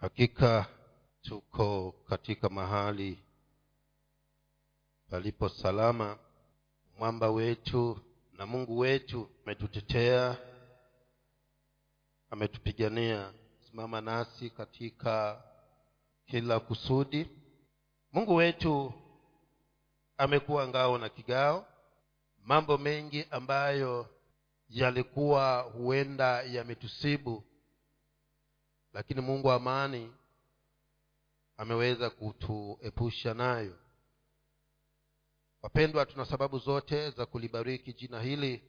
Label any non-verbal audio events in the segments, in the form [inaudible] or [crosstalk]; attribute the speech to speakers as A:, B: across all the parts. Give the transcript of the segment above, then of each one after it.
A: hakika tuko katika mahali palipo salama. Mwamba wetu na mungu wetu ametutetea ametupigania. Simama nasi katika kila kusudi. Mungu wetu amekuwa ngao na kigao. Mambo mengi ambayo yalikuwa huenda yametusibu lakini mungu wa amani ameweza kutuepusha nayo. Wapendwa tuna sababu zote za kulibariki jina hili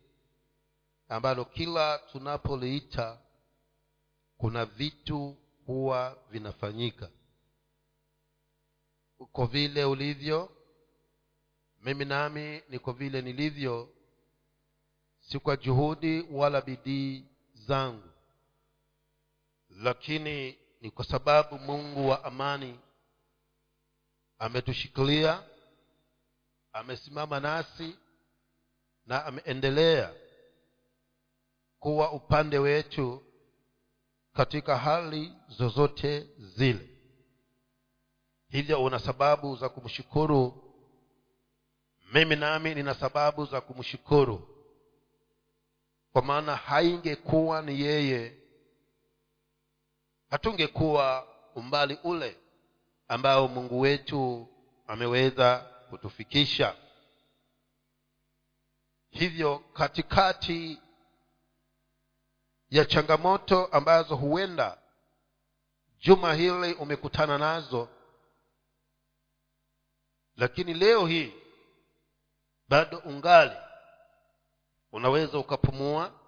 A: ambalo kila tunapoliita kuna vitu huwa vinafanyika. Uko vile ulivyo mimi nami niko vile nilivyo si kwa juhudi wala bidii zangu lakini ni kwa sababu mungu wa amani ametushikilia amesimama nasi na ameendelea kuwa upande wetu katika hali zozote zile. Hivyo una sababu za kumshukuru. Mimi nami nina sababu za kumshukuru. Kwa maana haingekuwa ni yeye hatungekuwa umbali ule ambao mungu wetu ameweza kutufikisha. Hivyo katikati ya changamoto ambazo huenda juma hili umekutana nazo lakini leo hii bado ungali unaweza ukapumua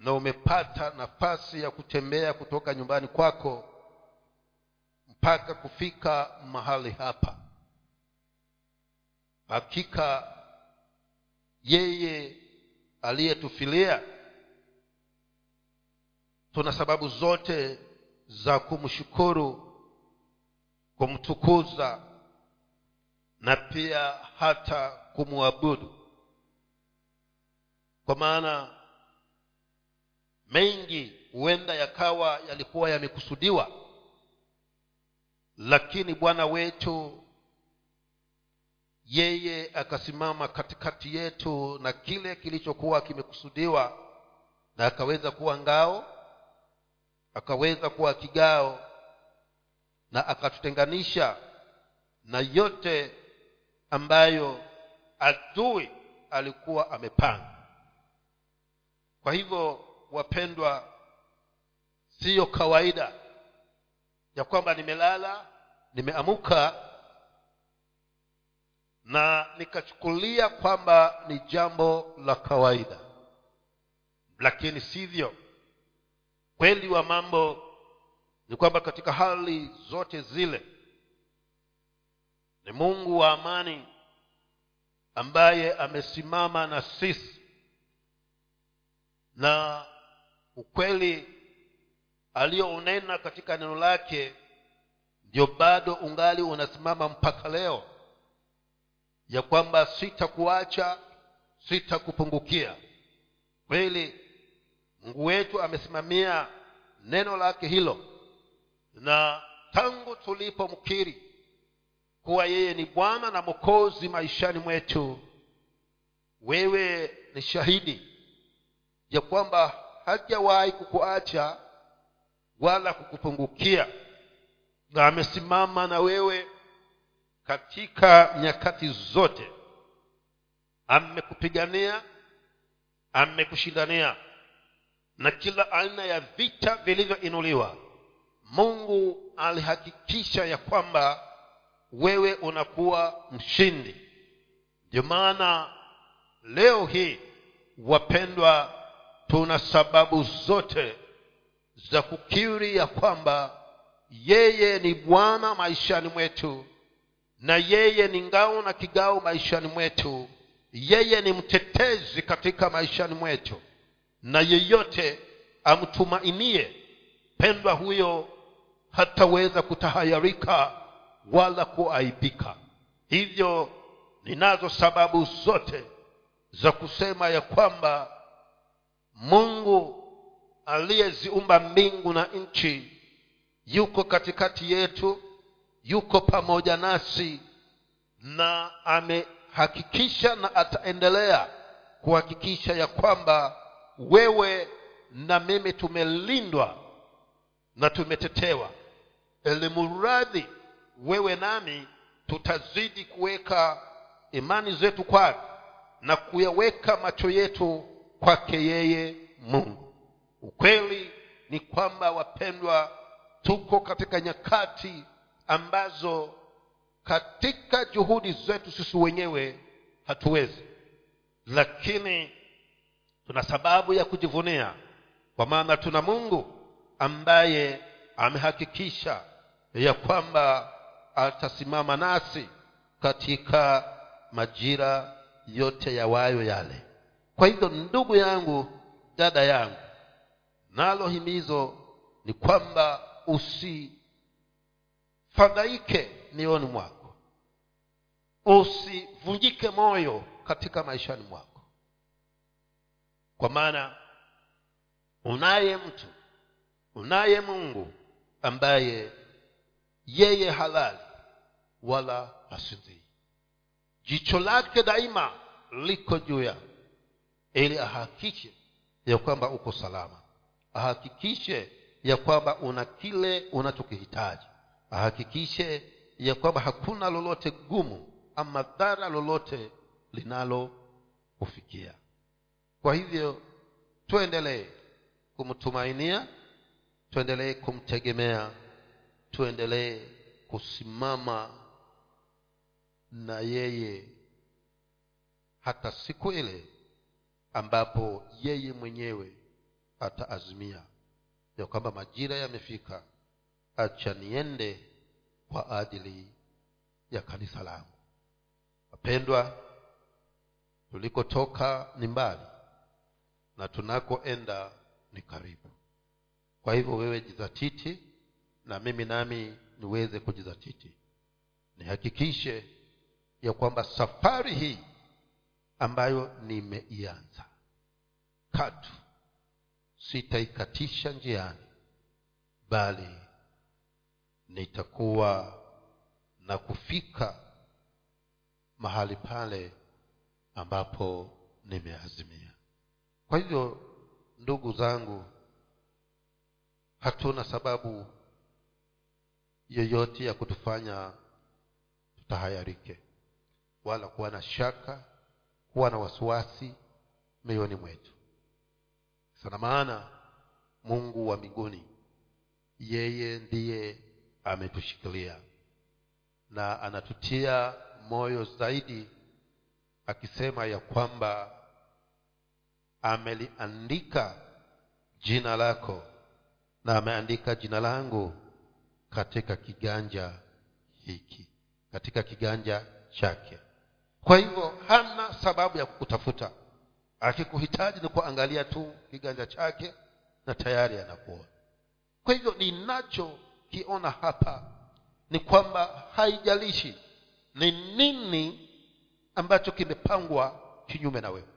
A: na umepata nafasi ya kutembea kutoka nyumbani kwako mpaka kufika mahali hapa. Hakika yeye aliyetufilia tuna sababu zote za kumshukuru kumtukuza na pia hata kumwabudu. Kwa maana mengi huenda yakawa yalikuwa yamekusudiwa lakini bwana wetu yeye akasimama katikati yetu na kile kilichokuwa kimekusudiwa na akaweza kuwa ngao akaweza kuwa kigao na akatutenganisha na yote ambayo adui alikuwa amepanga. Kwa hivyo wapendwa siyo kawaida ya kwamba nimelala nimeamuka na nikachukulia kwamba ni jambo la kawaida. Lakini sivyo kweli wa mambo ni kwamba katika hali zote zile ni mungu wa amani ambaye amesimama na sisi na ukweli aliyounena katika neno lake ndio bado ungali unasimama mpaka leo ya kwamba sitakuacha sitakupungukia. Kweli mungu wetu amesimamia neno lake hilo na tangu tulipomkiri kuwa yeye ni bwana na mokozi maishani mwetu wewe ni shahidi ya kwamba hajawahi kukuacha wala kukupungukia. Na amesimama na wewe katika nyakati zote. Amekupigania amekushindania. Na kila aina ya vita vilivyoinuliwa mungu alihakikisha ya kwamba wewe unakuwa mshindi. Ndio maana leo hii wapendwa tuna sababu zote za kukiri ya kwamba yeye ni bwana maishani mwetu na yeye ni ngao na kigao maishani mwetu. Yeye ni mtetezi katika maishani mwetu na yeyote amtumainie pendwa huyo hataweza kutahayarika wala kuaibika. Hivyo ninazo sababu zote za kusema ya kwamba mungu aliyeziumba mbingu na nchi yuko katikati yetu yuko pamoja nasi na amehakikisha na ataendelea kuhakikisha ya kwamba wewe na mimi tumelindwa na tumetetewa. Elimuradhi wewe nami tutazidi kuweka imani zetu kwake na kuyaweka macho yetu kwake yeye mungu. Ukweli ni kwamba wapendwa tuko katika nyakati ambazo katika juhudi zetu sisi wenyewe hatuwezi. Lakini tuna sababu ya kujivunia kwa maana tuna mungu ambaye amehakikisha ya kwamba atasimama nasi katika majira yote yawayo yale kwa hivyo ndugu yangu dada yangu nalo himizo ni kwamba usifadhaike mioyoni mwako. Usivunjike moyo katika maishani mwako. Kwa maana unaye mtu unaye mungu ambaye yeye halali wala hasidhii. Jicho lake daima liko juu yako ili ahakikishe ya kwamba uko salama. Ahakikishe ya kwamba una kile unachokihitaji. Ahakikishe ya kwamba hakuna lolote gumu ama dhara lolote linalokufikia. Kwa hivyo tuendelee kumtumainia tuendelee kumtegemea tuendelee kusimama na yeye hata siku ile ambapo yeye mwenyewe ataazimia. Ya kwamba majira yamefika acha niende kwa ajili ya kanisa langu. Wapendwa tulikotoka ni mbali na tunakoenda ni karibu. Kwa hivyo wewe jizatiti na mimi nami niweze kujizatiti. Nihakikishe ya kwamba safari hii ambayo nimeianza. Katu sitaikatisha njiani bali nitakuwa na kufika mahali pale ambapo nimeazimia. Kwa hivyo ndugu zangu hatuna sababu yoyote ya kutufanya tutahayarike wala kuwa na shaka kuwa na wasiwasi mioyoni mwetu. Sana maana mungu wa mbinguni yeye ndiye ametushikilia na anatutia moyo zaidi akisema ya kwamba ameliandika jina lako na ameandika jina langu katika kiganja hiki katika kiganja chake kwa hivyo hana sababu ya kukutafuta. Akikuhitaji ni kuangalia tu kiganja chake na tayari anakuona. Kwa hivyo ninachokiona hapa ni kwamba haijalishi ni nini ambacho kimepangwa kinyume na wewe.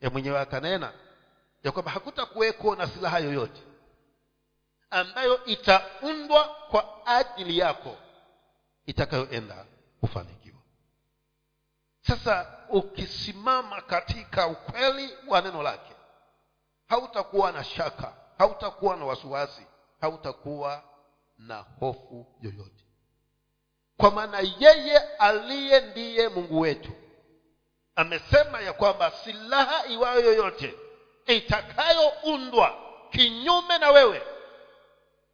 A: Ya mwenyewe akanena ya kwamba hakutakuweko na silaha yoyote ambayo itaundwa kwa ajili yako itakayoenda kufanikiwa sasa ukisimama katika ukweli wa neno lake hautakuwa na shaka hautakuwa na wasiwasi hautakuwa na hofu yoyote. Kwa maana yeye aliye ndiye mungu wetu amesema ya kwamba silaha iwayo yoyote itakayoundwa kinyume na wewe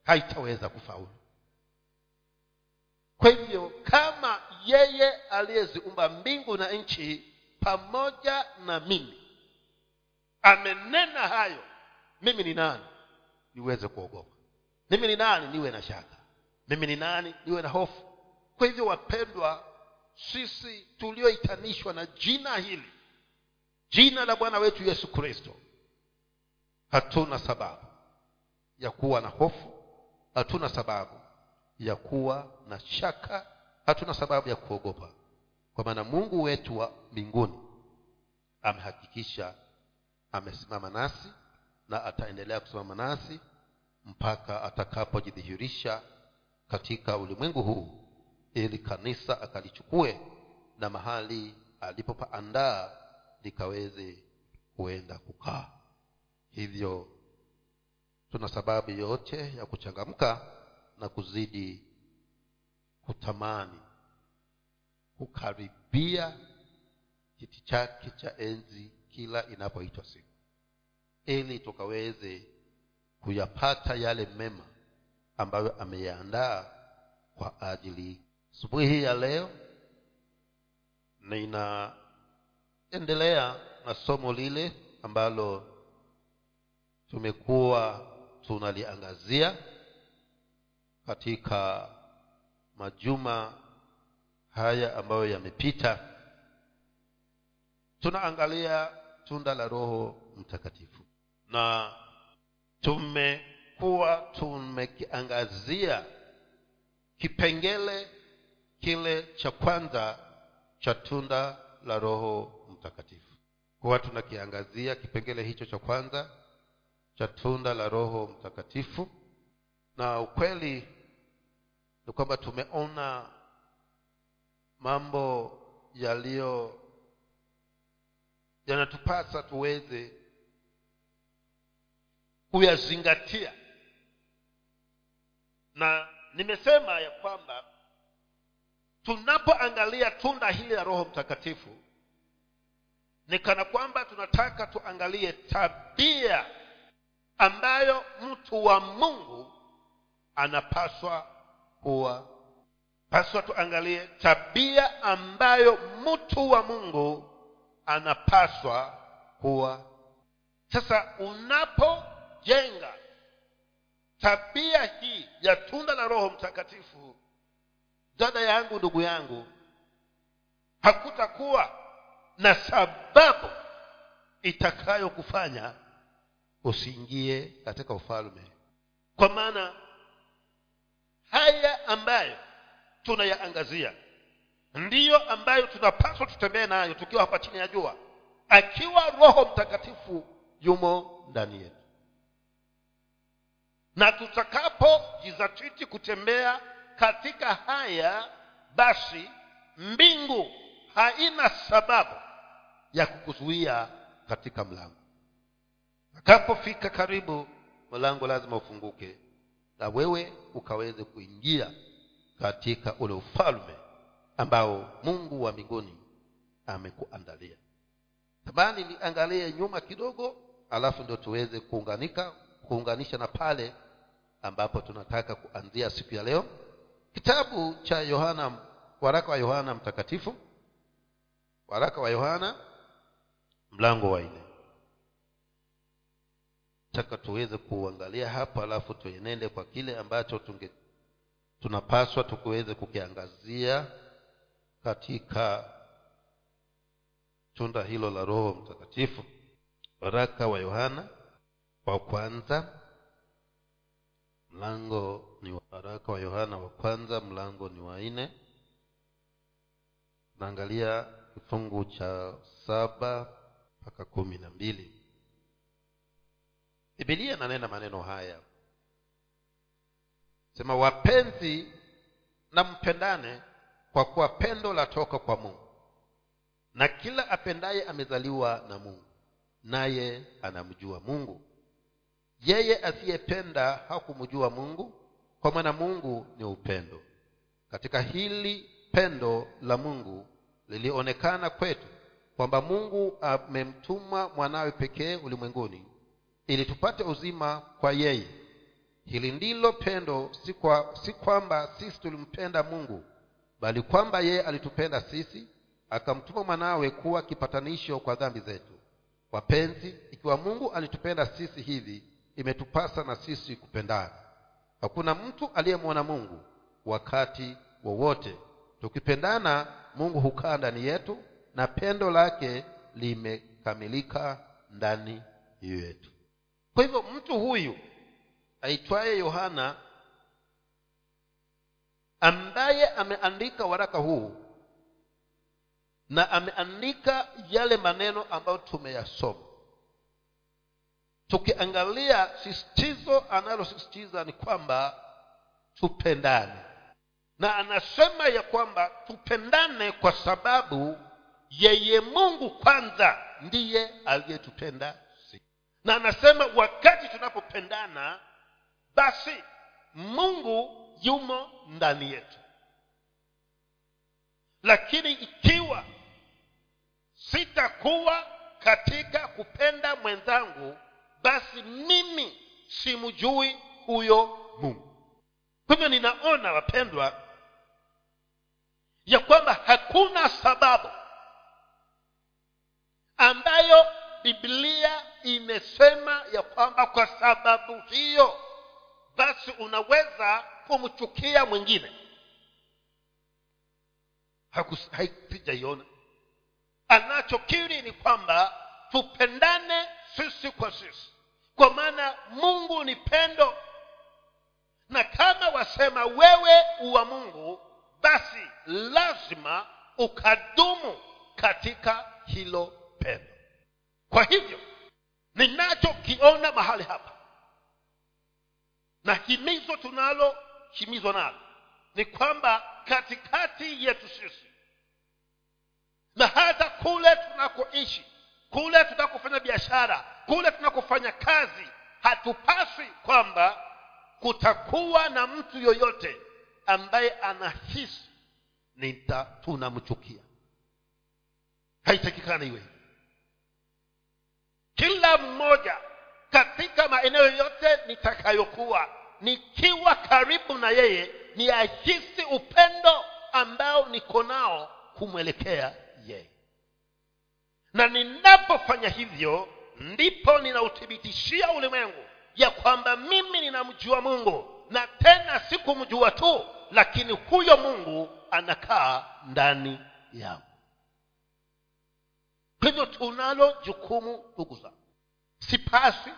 A: haitaweza kufaulu kwa hivyo kama yeye aliyeziumba mbingu na nchi pamoja na mimi amenena hayo mimi ni nani niweze kuogopa? Mimi ni nani niwe na shaka? Mimi ni nani niwe na hofu? Kwa hivyo wapendwa sisi tulioitanishwa na jina hili jina la bwana wetu yesu kristo hatuna sababu ya kuwa na hofu hatuna sababu ya kuwa na shaka hatuna sababu ya kuogopa. Kwa maana mungu wetu wa mbinguni amehakikisha amesimama nasi na ataendelea kusimama nasi mpaka atakapojidhihirisha katika ulimwengu huu ili kanisa akalichukue na mahali alipopaandaa likaweze kuenda kukaa. Hivyo tuna sababu yote ya kuchangamka na kuzidi kutamani kukaribia kiti chake cha enzi kila inapoitwa siku ili tukaweze kuyapata yale mema ambayo ameyaandaa kwa ajili asubuhi hii ya leo. Ninaendelea na somo lile ambalo tumekuwa tunaliangazia katika majuma haya ambayo yamepita tunaangalia tunda la roho mtakatifu. Na tumekuwa tumekiangazia kipengele kile cha kwanza cha tunda la roho mtakatifu. Huwa tunakiangazia kipengele hicho cha kwanza cha tunda la roho mtakatifu. Na ukweli ni kwamba tumeona mambo yaliyo yanatupasa tuweze kuyazingatia. Na nimesema ya kwamba tunapoangalia tunda hili la roho mtakatifu ni kana kwamba tunataka tuangalie tabia ambayo mtu wa mungu anapaswa kuwa paswa tuangalie tabia ambayo mtu wa mungu anapaswa kuwa. Sasa unapojenga tabia hii ya tunda la roho mtakatifu dada yangu ndugu yangu hakutakuwa na sababu itakayokufanya usiingie katika ufalme. Kwa maana haya ambayo tunayaangazia ndiyo ambayo tunapaswa tutembee nayo tukiwa hapa chini ya jua akiwa roho mtakatifu yumo ndani yetu. Na tutakapojizatiti kutembea katika haya basi mbingu haina sababu ya kukuzuia katika mlango. Akapofika karibu mlango lazima ufunguke na wewe ukaweze kuingia katika ule ufalme ambao mungu wa mbinguni amekuandalia. Tamani niangalie nyuma kidogo alafu ndio tuweze kuunganika kuunganisha na pale ambapo tunataka kuanzia siku ya leo. Kitabu cha yohana waraka wa yohana mtakatifu. Waraka wa yohana mlango wa nne taka tuweze kuangalia hapo alafu tuenende kwa kile ambacho tunge tunapaswa tukiweze kukiangazia katika tunda hilo la roho mtakatifu. Waraka wa yohana wa kwanza mlango ni waraka wa yohana wa kwanza mlango ni wa nne. Naangalia kifungu cha saba mpaka kumi na mbili bibilia inanena maneno haya. Sema wapenzi na mpendane kwa kuwa pendo latoka kwa mungu. Na kila apendaye amezaliwa na mungu naye anamjua mungu. Yeye asiyependa hakumjua mungu kwa maana mungu ni upendo. Katika hili pendo la mungu lilionekana kwetu kwamba mungu amemtuma mwanawe pekee ulimwenguni ili tupate uzima kwa yeye. Hili ndilo pendo si, kwa, si kwamba sisi tulimpenda mungu bali kwamba yeye alitupenda sisi akamtuma mwanawe kuwa kipatanisho kwa dhambi zetu. Wapenzi ikiwa mungu alitupenda sisi hivi imetupasa na sisi kupendana. Hakuna mtu aliyemwona mungu wakati wowote. Tukipendana mungu hukaa ndani yetu na pendo lake limekamilika ndani yetu kwa hivyo mtu huyu aitwaye yohana ambaye ameandika waraka huu na ameandika yale maneno ambayo tumeyasoma. Tukiangalia sisitizo analosisitiza ni kwamba tupendane. Na anasema ya kwamba tupendane kwa sababu yeye mungu kwanza ndiye aliyetupenda na anasema wakati tunapopendana basi mungu yumo ndani yetu. Lakini ikiwa sitakuwa katika kupenda mwenzangu basi mimi simjui huyo mungu. Kwa hivyo ninaona wapendwa ya kwamba hakuna sababu ambayo biblia imesema ya kwamba kwa sababu hiyo basi unaweza kumchukia mwingine. Haijaiona anachokiri ni kwamba tupendane sisi kwa sisi. Kwa maana mungu ni pendo. Na kama wasema wewe uwa mungu basi lazima ukadumu katika hilo pendo. Kwa hivyo ninachokiona mahali hapa. Na himizo tunalohimizwa nalo. Ni kwamba katikati yetu sisi. Na hata kule tunakoishi kule tunakofanya biashara kule tunakofanya kazi hatupaswi kwamba kutakuwa na mtu yoyote ambaye anahisi tunamchukia. Haitakikana iwe kila mmoja katika maeneo yote nitakayokuwa nikiwa karibu na yeye niahisi upendo ambao niko nao kumwelekea yeye. Na ninapofanya hivyo ndipo ninauthibitishia ulimwengu ya kwamba mimi ninamjua mungu na tena sikumjua tu lakini huyo mungu anakaa ndani yangu kwa hivyo tunalo jukumu ndugu zangu. Sipasi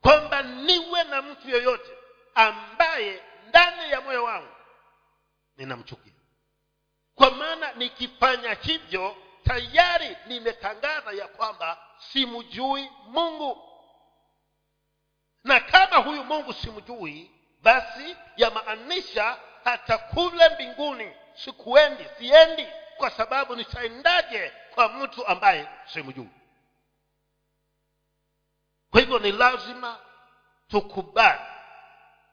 A: kwamba niwe na mtu yoyote ambaye ndani ya moyo wangu ninamchukia. Kwa maana nikifanya hivyo tayari nimetangaza ya kwamba simjui mungu. Na kama huyu mungu simjui basi yamaanisha hata kule mbinguni sikuendi siendi kwa sababu nitaendaje kwa mtu ambaye simjui. Kwa hivyo ni lazima tukubali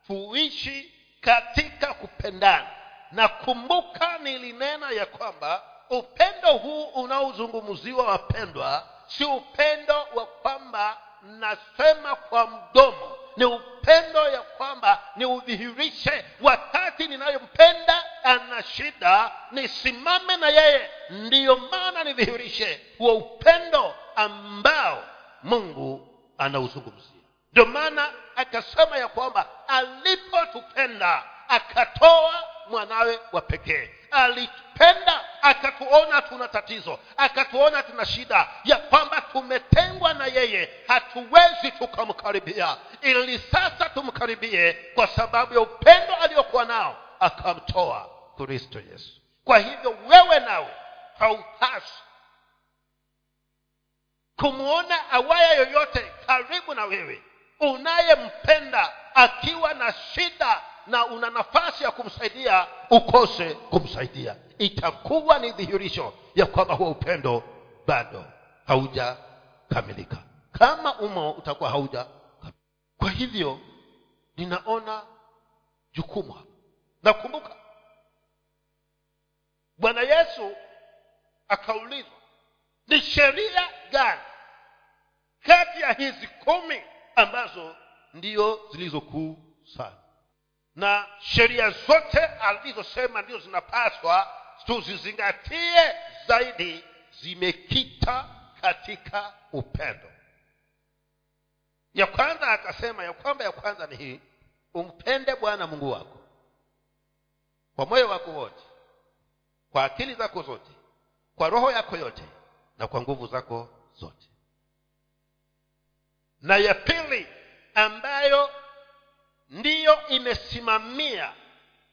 A: tuishi katika kupendana. Na kumbuka nilinena ya kwamba upendo huu unaozungumziwa wapendwa si upendo wa kwamba nasema kwa mdomo ni upendo ya kwamba ni udhihirishe wakati ninayompenda ana shida nisimame na yeye. Ndiyo maana nidhihirishe huo upendo ambao mungu anauzungumzia. Ndio maana akasema ya kwamba alipotupenda akatoa mwanawe wa pekee. Alitupenda akatuona tuna tatizo. Akatuona tuna shida. Ya kwamba tumetengwa na yeye. Hatuwezi tukamkaribia. Ili sasa tumkaribie kwa sababu ya upendo aliyokuwa nao akamtoa kristo yesu. Kwa hivyo wewe nawe haupasi kumwona awaya yoyote karibu na wewe unayempenda akiwa na shida na una nafasi ya kumsaidia ukose kumsaidia itakuwa ni dhihirisho ya kwamba huo upendo bado haujakamilika. Kama umo utakuwa hauja kwa hivyo ninaona jukumu hapa. Nakumbuka bwana yesu akaulizwa ni sheria gani kati ya hizi kumi ambazo ndio zilizokuu sana? Na sheria zote alizosema ndio zinapaswa tuzizingatie zaidi zimekita katika upendo. Ya kwanza akasema ya kwamba ya kwanza ni hii umpende bwana mungu wako kwa moyo wako wote kwa akili zako zote kwa roho yako yote na kwa nguvu zako zote. Na ya pili ambayo ndiyo imesimamia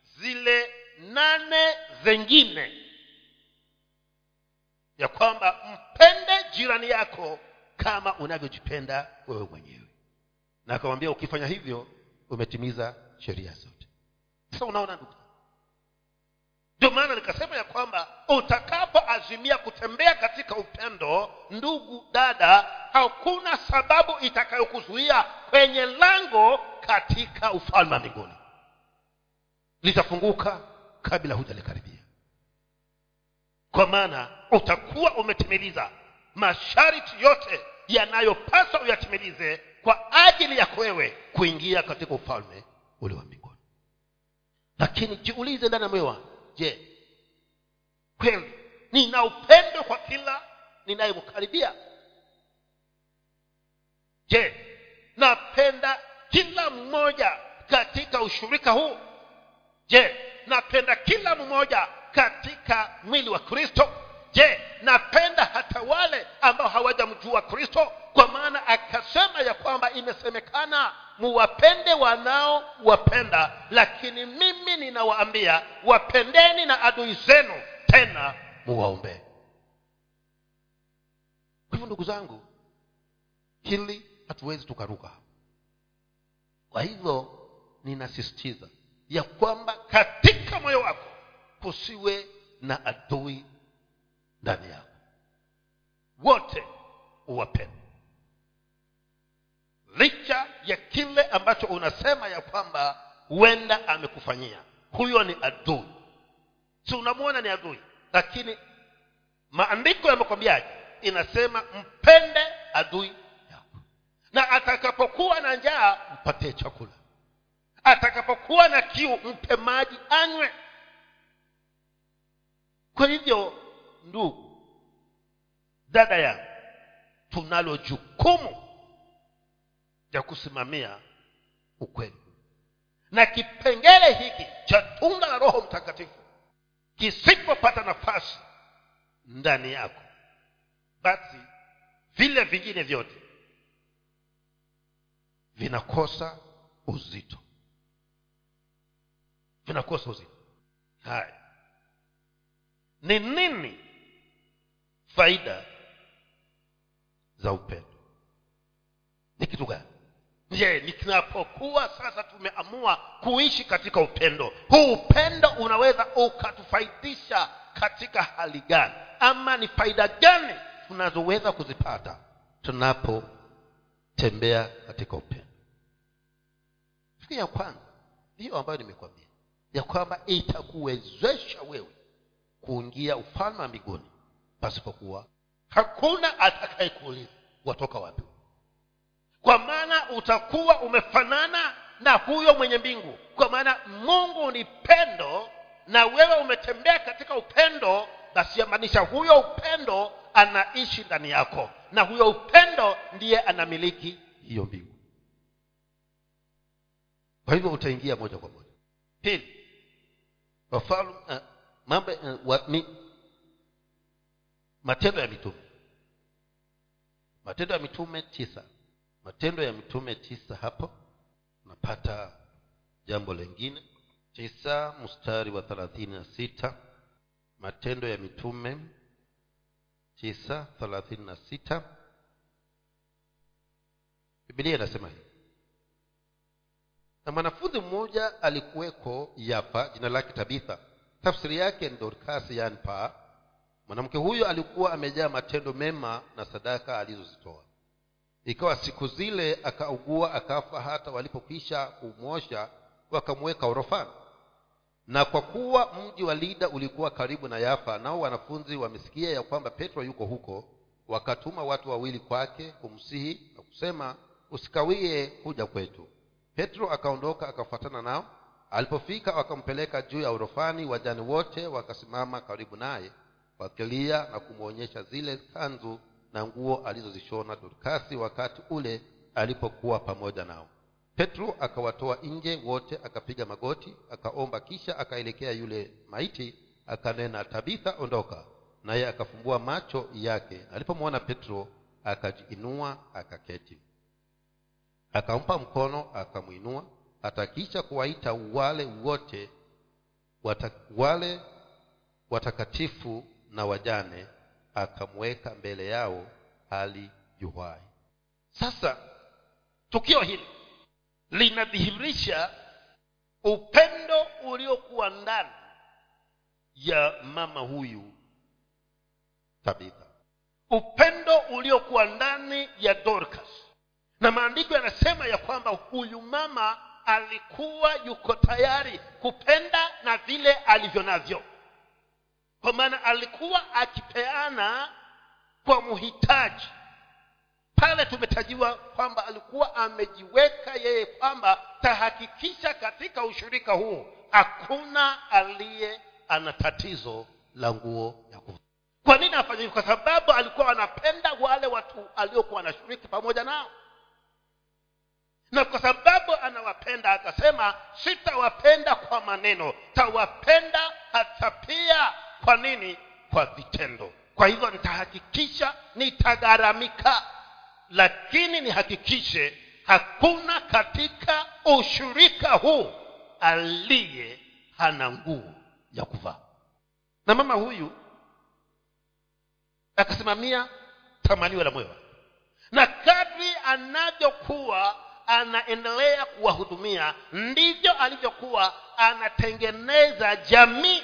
A: zile nane zengine. Ya kwamba mpende jirani yako kama unavyojipenda wewe mwenyewe. Na akamwambia ukifanya hivyo umetimiza sheria zote. Sasa unaona ndugu ndio maana nikasema ya kwamba utakapoazimia kutembea katika upendo ndugu dada hakuna sababu itakayokuzuia kwenye lango katika ufalme wa mbinguni. Litafunguka kabla hujalikaribia kwa maana utakuwa umetimiliza masharti yote yanayopaswa uyatimilize kwa ajili yako wewe kuingia katika ufalme ule wa mbinguni. Lakini jiulize ndani ya moyo je kweli nina upendo kwa kila ninayemkaribia? Je napenda kila mmoja katika ushirika huu? Je napenda kila mmoja katika mwili wa kristo. Je napenda hata wale ambao hawajamjua kristo? Kwa maana akasema ya kwamba imesemekana muwapende wanaowapenda lakini mimi ninawaambia wapendeni na adui zenu tena muwaombee. Kwa hivyo ndugu zangu hili hatuwezi tukaruka. Kwa hivyo ninasisitiza ya kwamba katika moyo wako kusiwe na adui ndani yako. Wote uwapende. Licha ya kile ambacho unasema ya kwamba huenda amekufanyia huyo ni adui. Si unamwona ni adui lakini maandiko yamekwambiaje? Inasema mpende adui yako. Na atakapokuwa na njaa mpatie chakula. Atakapokuwa na kiu mpe maji anywe kwa hivyo ndugu dada yangu tunalo jukumu ya kusimamia ukweli. Na kipengele hiki cha tunda la roho mtakatifu kisipopata nafasi ndani yako basi vile vingine vyote vinakosa uzito. Vinakosa uzito. Haya ni nini faida za upendo? Ni kitu gani? Je nikinapokuwa sasa tumeamua kuishi katika upendo huu upendo unaweza ukatufaidisha katika hali gani? Ama ni faida gani tunazoweza kuzipata tunapotembea katika upendo? Fikiri ya kwanza hiyo ambayo nimekwambia ya kwamba itakuwezesha wewe kuingia ufalme wa mbinguni pasipokuwa hakuna atakayekuuliza watoka wapi. Kwa maana utakuwa umefanana na huyo mwenye mbingu. Kwa maana mungu ni pendo na wewe umetembea katika upendo basi yamaanisha huyo upendo anaishi ndani yako na huyo upendo ndiye anamiliki hiyo mbingu. Kwa hivyo utaingia moja kwa moja. Pili wafalme uh, mambo uh, matendo ya mitume. Matendo ya mitume tisa. Matendo ya mitume tisa hapo. Napata jambo lengine tisa mstari wa thelathini na sita. Matendo ya mitume tisa thelathini na sita. Bibilia inasema hivi. Na mwanafunzi mmoja alikuweko yafa jina lake tabitha tafsiri yake ni dorkasi yani paa mwanamke huyo alikuwa amejaa matendo mema na sadaka alizozitoa. Ikawa siku zile akaugua akafa hata walipokwisha kumwosha wakamweka orofani. Na kwa kuwa mji wa lida ulikuwa karibu na yafa nao wanafunzi wamesikia ya kwamba petro yuko huko wakatuma watu wawili kwake kumsihi na kusema usikawie kuja kwetu. Petro akaondoka akafuatana nao alipofika wakampeleka juu ya urofani wajani wote wakasimama karibu naye wakilia na kumwonyesha zile kanzu na nguo alizozishona dorkasi wakati ule alipokuwa pamoja nao. Petro akawatoa nje wote akapiga magoti akaomba kisha akaelekea yule maiti akanena tabitha ondoka. Naye akafumbua macho yake. Alipomwona petro akajiinua akaketi. Akampa mkono akamwinua atakisha kuwaita wale wote wale watakatifu na wajane akamweka mbele yao hali juhai sasa tukio hili linadhihirisha upendo uliokuwa ndani ya mama huyu tabitha. Upendo uliokuwa ndani ya dorcas. Na maandiko yanasema ya kwamba huyu mama alikuwa yuko tayari kupenda na vile alivyo navyo. Kwa maana alikuwa akipeana kwa mhitaji pale tumetajiwa kwamba alikuwa amejiweka yeye kwamba tahakikisha katika ushirika huu hakuna aliye ana tatizo la nguo ya kuvaa kwa nini afanya kwa sababu alikuwa anapenda wale watu aliokuwa anashiriki pamoja nao na kwa sababu anawapenda akasema sitawapenda kwa maneno. Tawapenda hata pia kwa nini? Kwa vitendo. Kwa hivyo nitahakikisha nitagharamika lakini nihakikishe hakuna katika ushirika huu aliye hana nguo ya kuvaa. Na mama huyu akasimamia tamanio la moyo na kadri anavyokuwa anaendelea kuwahudumia ndivyo alivyokuwa anatengeneza jamii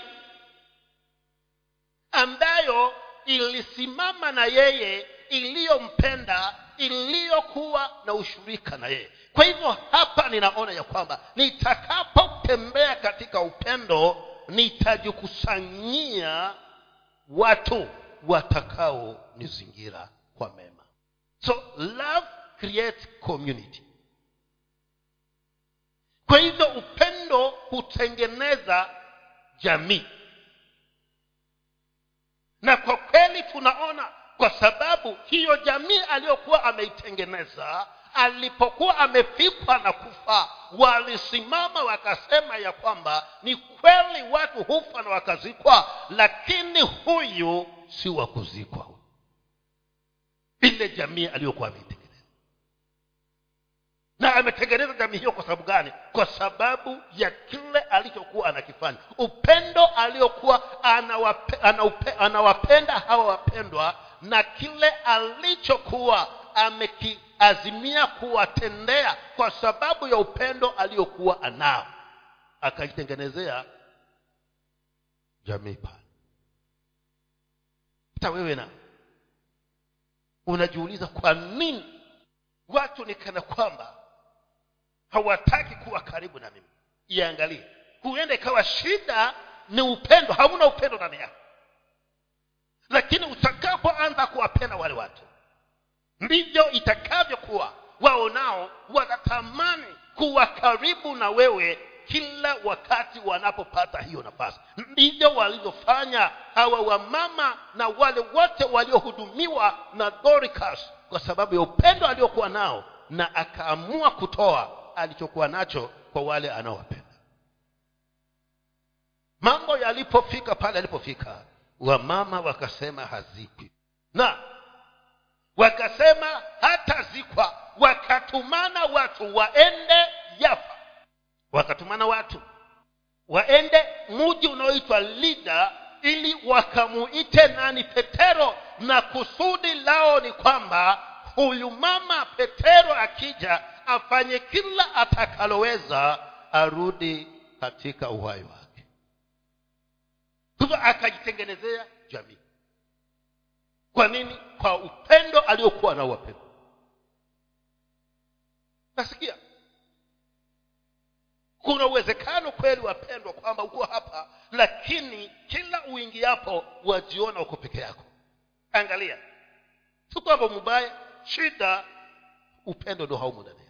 A: ambayo ilisimama na yeye iliyompenda iliyokuwa na ushirika na yeye. Kwa hivyo hapa ninaona ya kwamba nitakapotembea katika upendo nitajikusanyia watu watakaonizingira kwa mema. So love creates community kwa hivyo upendo hutengeneza jamii. Na kwa kweli tunaona kwa sababu hiyo jamii aliyokuwa ameitengeneza alipokuwa amefikwa na kufa walisimama wakasema ya kwamba ni kweli watu hufa na wakazikwa lakini huyu si wa kuzikwa. Ile jamii aliyokuwa ameitengeneza na ametengeneza jamii hiyo kwa sababu gani? Kwa sababu ya kile alichokuwa anakifanya. Upendo aliokuwa anawape, anawape, anawapenda hawa wapendwa na kile alichokuwa amekiazimia kuwatendea kwa sababu ya upendo aliyokuwa anao. Akaitengenezea jamii pale. Hata wewe na unajiuliza kwa nini? Watu ni kana kwamba hawataki kuwa karibu na mimi. Iangalie. Huenda ikawa shida ni upendo hauna upendo ndani yako. Lakini utakapoanza kuwapenda wale watu ndivyo itakavyokuwa. Wao nao wanatamani kuwa karibu na wewe kila wakati wanapopata hiyo nafasi. Ndivyo walivyofanya hawa wamama na wale wote waliohudumiwa na doricas kwa sababu ya upendo aliokuwa nao na akaamua kutoa alichokuwa nacho kwa wale anaowapenda. Mambo yalipofika pale alipofika wamama wakasema hazikwi. Na wakasema hatazikwa wakatumana watu waende yafa wakatumana watu waende muji unaoitwa lida ili wakamuite nani? Petero. Na kusudi lao ni kwamba huyu mama petero akija afanye kila atakaloweza arudi katika uhai wake. Hivyo akajitengenezea jamii. Kwa nini? Kwa upendo aliokuwa na wapendo nasikia. Kuna uwezekano kweli wapendwa kwamba uko hapa lakini kila uingiapo wajiona uko peke yako. Angalia. Si kwamba mubaya shida upendo ndo haumo ndani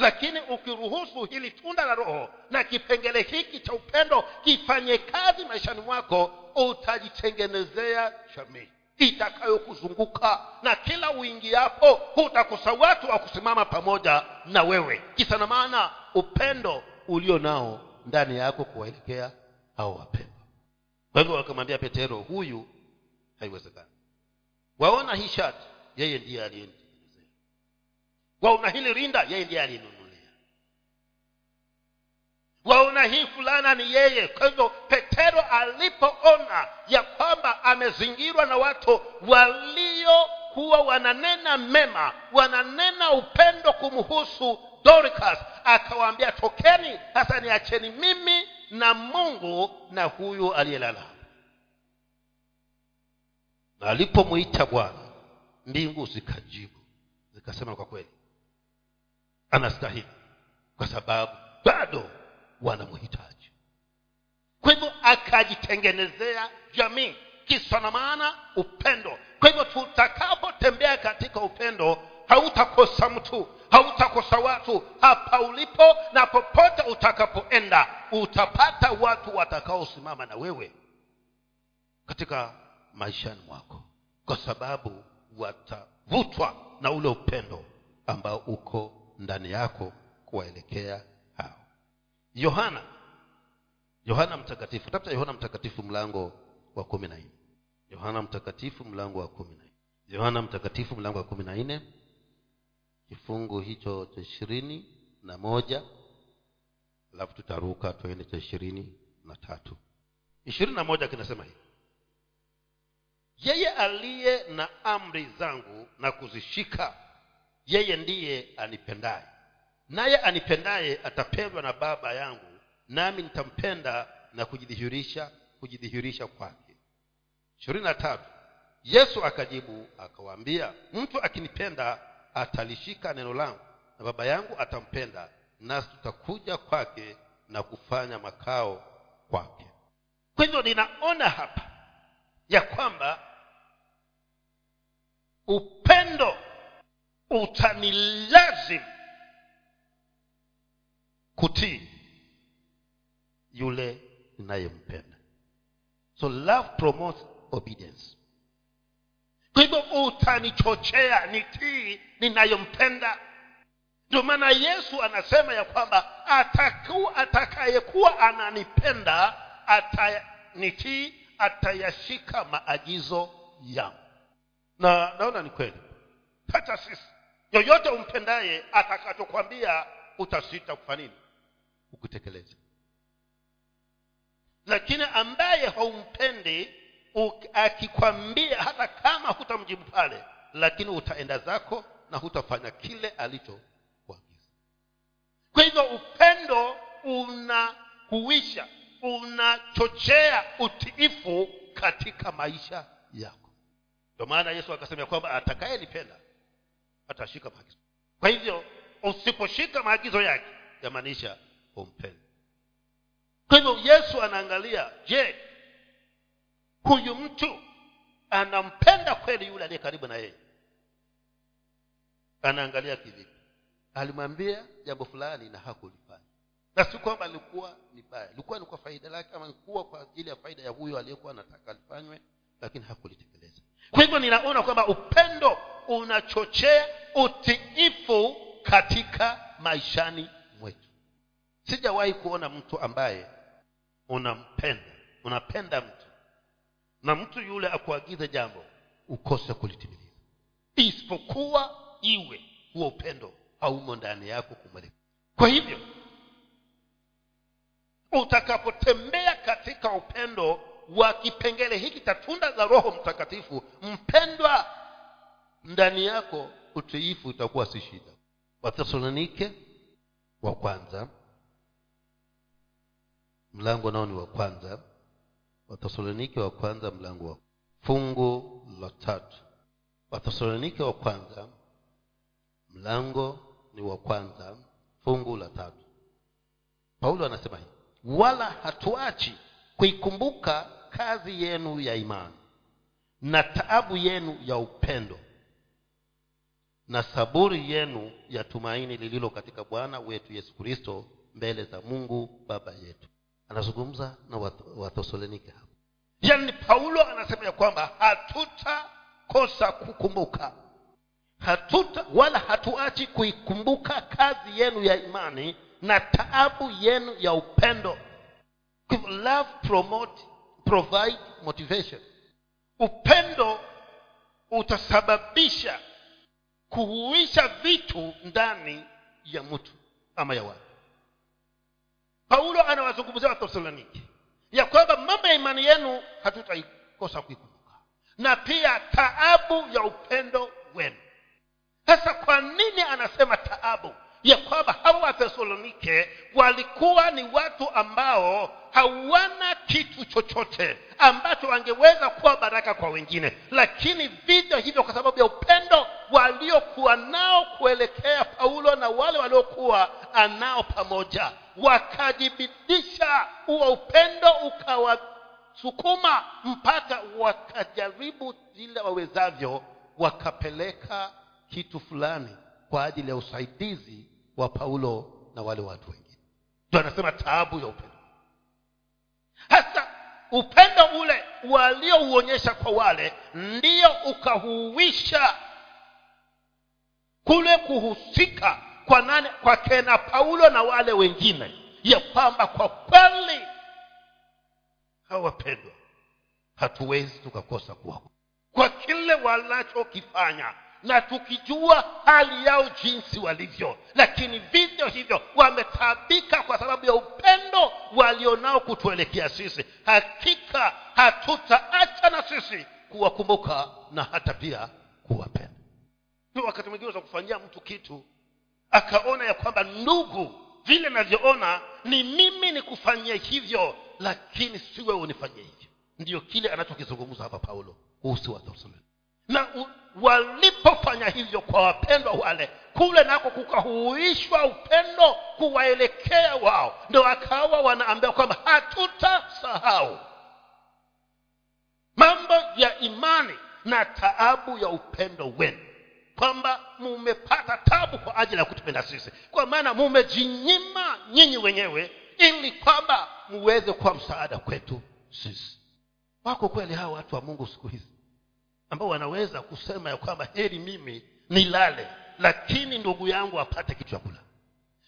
A: lakini ukiruhusu hili tunda la roho na kipengele hiki cha upendo kifanye kazi maishani mwako utajitengenezea jamii itakayokuzunguka. Na kila uingiapo hutakosa watu wa kusimama pamoja na wewe. Kisa na maana upendo ulio nao ndani yako kuwaelekea au wapendwa. Kwa hivyo wakamwambia petero huyu haiwezekani. Waona hii shati yeye ndiye aliyenitengenezea waona hili rinda yeye ndiye aliyenunulia waona hii fulana ni yeye. Kwa hivyo petero alipoona ya kwamba amezingirwa na watu waliokuwa wananena mema wananena upendo kumhusu dorcas akawaambia tokeni sasa niacheni mimi na mungu na huyu aliyelala. Alipomwita bwana mbingu zikajibu zikasema kwa kweli anastahili kwa sababu bado wanamhitaji. Kwa hivyo akajitengenezea jamii kisa na maana upendo. Kwa hivyo tutakapotembea katika upendo hautakosa mtu hautakosa watu. Hapa ulipo na popote utakapoenda utapata watu watakaosimama na wewe katika maishani mwako kwa sababu watavutwa na ule upendo ambao uko ndani yako kuwaelekea hao. Yohana yohana mtakatifu tafuta yohana mtakatifu mlango wa kumi na nne. Yohana mtakatifu mlango wa kumi na nne. Yohana mtakatifu mlango wa kumi na nne. Kifungu hicho cha ishirini na moja. Alafu tutaruka twende cha ishirini na tatu. Ishirini na moja kinasema hivi. Yeye aliye na amri zangu na kuzishika yeye ndiye anipendaye. Naye anipendaye atapendwa na baba yangu nami nitampenda na kujidhihirisha kujidhihirisha kwake. Ishirini na tatu. Yesu akajibu akawaambia mtu akinipenda atalishika neno langu na baba yangu atampenda nasi tutakuja kwake na kufanya makao kwake. Kwa hivyo ninaona hapa ya kwamba upendo utanilazim kutii yule ninayempenda. So love promotes obedience. Kwa hivyo utanichochea nitii ninayompenda ndio maana yesu anasema ya kwamba atakayekuwa ananipenda atanitii atayashika maagizo yangu. Na naona ni kweli. Hata sisi yoyote umpendaye atakachokwambia utasita kufanya nini? Ukutekeleza lakini ambaye haumpendi akikwambia hata kama hutamjibu pale lakini utaenda zako na hutafanya kile alichokuagiza. Kwa hivyo upendo unahuisha unachochea utiifu katika maisha yako. Ndio maana yesu akasema kwamba atakayenipenda atashika maagizo. Kwa hivyo usiposhika maagizo yake yamaanisha umpendi kwa hivyo yesu anaangalia je huyu mtu anampenda kweli yule aliye karibu na yeye? Anaangalia kivipi? Alimwambia jambo fulani na hakulifanya. Na si kwamba alikuwa ni baya. Ilikuwa ni kwa faida lake ama ilikuwa kwa ajili ya faida ya huyo aliyekuwa anataka alifanywe lakini hakulitekeleza. Kwa hivyo ninaona kwamba upendo unachochea utiifu katika maishani mwetu. Sijawahi kuona mtu ambaye unampenda unapenda mtu na mtu yule akuagize jambo ukose kulitimiliza isipokuwa iwe huo upendo haumo ndani yako kumwelekea kwa hivyo utakapotembea katika upendo wa kipengele hiki cha tunda la roho mtakatifu mpendwa ndani yako utiifu utakuwa si shida. Wathesalonike wa kwanza. Mlango nao ni wa kwanza. Wathesalonike wa kwanza mlango wa fungu la tatu. Wathesalonike wa kwanza mlango ni wa kwanza fungu la tatu. Paulo anasema hivi wala hatuachi kuikumbuka kazi yenu ya imani na taabu yenu ya upendo na saburi yenu ya tumaini lililo katika bwana wetu yesu kristo mbele za mungu baba yetu. Anazungumza na wathesalonike hapo yani paulo anasema ya kwamba hatutakosa kukumbuka. Hatuta wala hatuachi kuikumbuka kazi yenu ya imani na taabu yenu ya upendo. Love promote provide motivation. Upendo utasababisha kuhuisha vitu ndani ya mtu ama ya watu. Paulo anawazungumzia wathesaloniki ya kwamba mambo ya imani yenu hatutaikosa kuikumbuka. Na pia taabu ya upendo wenu. Sasa kwa nini anasema taabu ya kwamba hawa wathesalonike walikuwa ni watu ambao hawana kitu chochote ambacho wangeweza kuwa baraka kwa wengine. Lakini vivyo hivyo kwa sababu ya upendo waliokuwa nao kuelekea paulo na wale waliokuwa anao pamoja wakajibidisha huo upendo ukawasukuma mpaka wakajaribu vile wawezavyo wakapeleka kitu fulani kwa ajili ya usaidizi wa paulo na wale watu wengine. Ndio anasema taabu ya upendo. Hasa upendo ule waliouonyesha kwa wale ndio ukahuisha kule kuhusika kwa nane kwa kena paulo na wale wengine ya kwamba kwa kweli hawapendwa. Hatuwezi tukakosa kuwa kwa kile wanachokifanya na tukijua hali yao jinsi walivyo lakini vivyo hivyo wametaabika kwa sababu ya upendo walionao kutuelekea sisi. Hakika hatutaacha na sisi kuwakumbuka na hata pia kuwapenda. Wakati mwingine za kufanyia mtu kitu akaona ya kwamba ndugu vile navyoona ni mimi nikufanyie hivyo lakini siwe unifanyie hivyo. Ndiyo kile anachokizungumza hapa paulo kuhusu wathesalonike na walipofanya hivyo kwa wapendwa wale kule nako kukahuishwa upendo kuwaelekea wao. Ndo akawa wanaambia kwamba hatutasahau mambo ya imani na taabu ya upendo wenu. Kwamba mumepata tabu kwa ajili ya kutupenda sisi. Kwa maana mumejinyima nyinyi wenyewe ili kwamba muweze kuwa msaada kwetu sisi. Wako kweli hawa watu wa mungu siku hizi ambao wanaweza kusema ya kwamba heri mimi nilale lakini ndugu yangu apate kitu cha kula.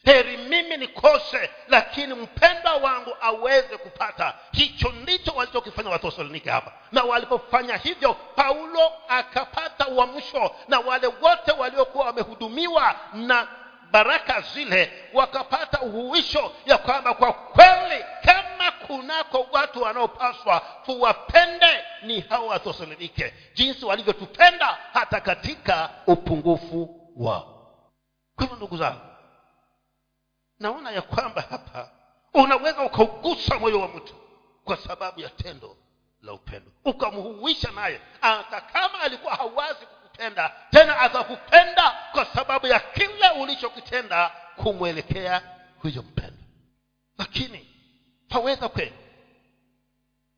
A: Heri mimi nikose lakini mpendwa wangu aweze kupata. Hicho ndicho walichokifanya wathesalonike hapa. Na walipofanya hivyo paulo akapata uamsho na wale wote waliokuwa wamehudumiwa na baraka zile wakapata uhuisho ya kwamba kwa kweli kunako watu wanaopaswa tuwapende ni hawa wathesalonike jinsi walivyotupenda hata katika upungufu wao. Kwa hivyo ndugu zangu naona ya kwamba hapa unaweza ukaugusa moyo wa mtu kwa sababu ya tendo la upendo. Ukamhuisha naye hata kama alikuwa hawazi kukupenda tena atakupenda kwa sababu ya kile ulichokitenda kumwelekea huyo mpendo lakini twaweza kweli?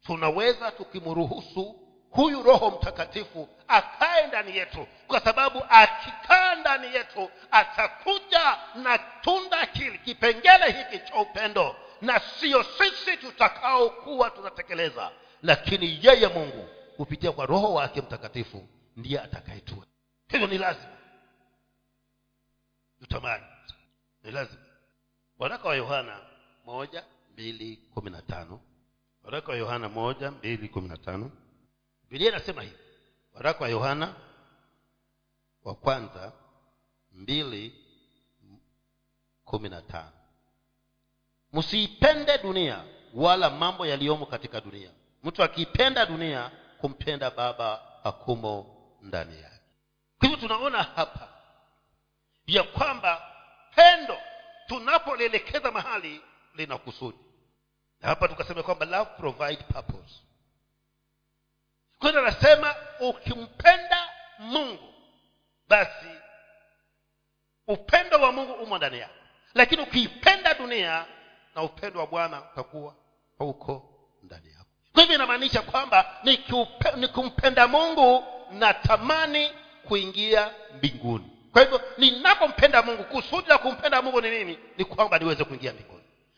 A: Tunaweza tukimruhusu huyu roho mtakatifu akae ndani yetu kwa sababu akikaa ndani yetu atakuja na tunda hili kipengele hiki cha upendo na siyo sisi tutakaokuwa tunatekeleza. Lakini yeye mungu kupitia kwa roho wake mtakatifu ndiye atakayetua hivyo ni lazima tutamani ni lazima. Waraka wa yohana moja mbili kumi na tano. Waraka wa yohana moja mbili kumi na tano. Bibilia inasema hivi. Waraka wa yohana wa kwanza mbili kumi na tano. Msiipende dunia wala mambo yaliyomo katika dunia. Mtu akiipenda dunia kumpenda baba hakumo ndani yake. Kwa hivyo tunaona hapa ya kwamba pendo tunapolielekeza mahali lina kusudi na hapa tukasema kwamba love provide purpose. Kwani anasema ukimpenda mungu basi upendo wa mungu umo ndani yako. Lakini ukiipenda dunia na upendo wa bwana utakuwa huko ndani yako. Kwa hivyo inamaanisha kwamba nikimpenda mungu natamani kuingia mbinguni. Kwa hivyo ninapompenda mungu kusudi la kumpenda mungu ni nini? Ni kwamba niweze kuingia mbinguni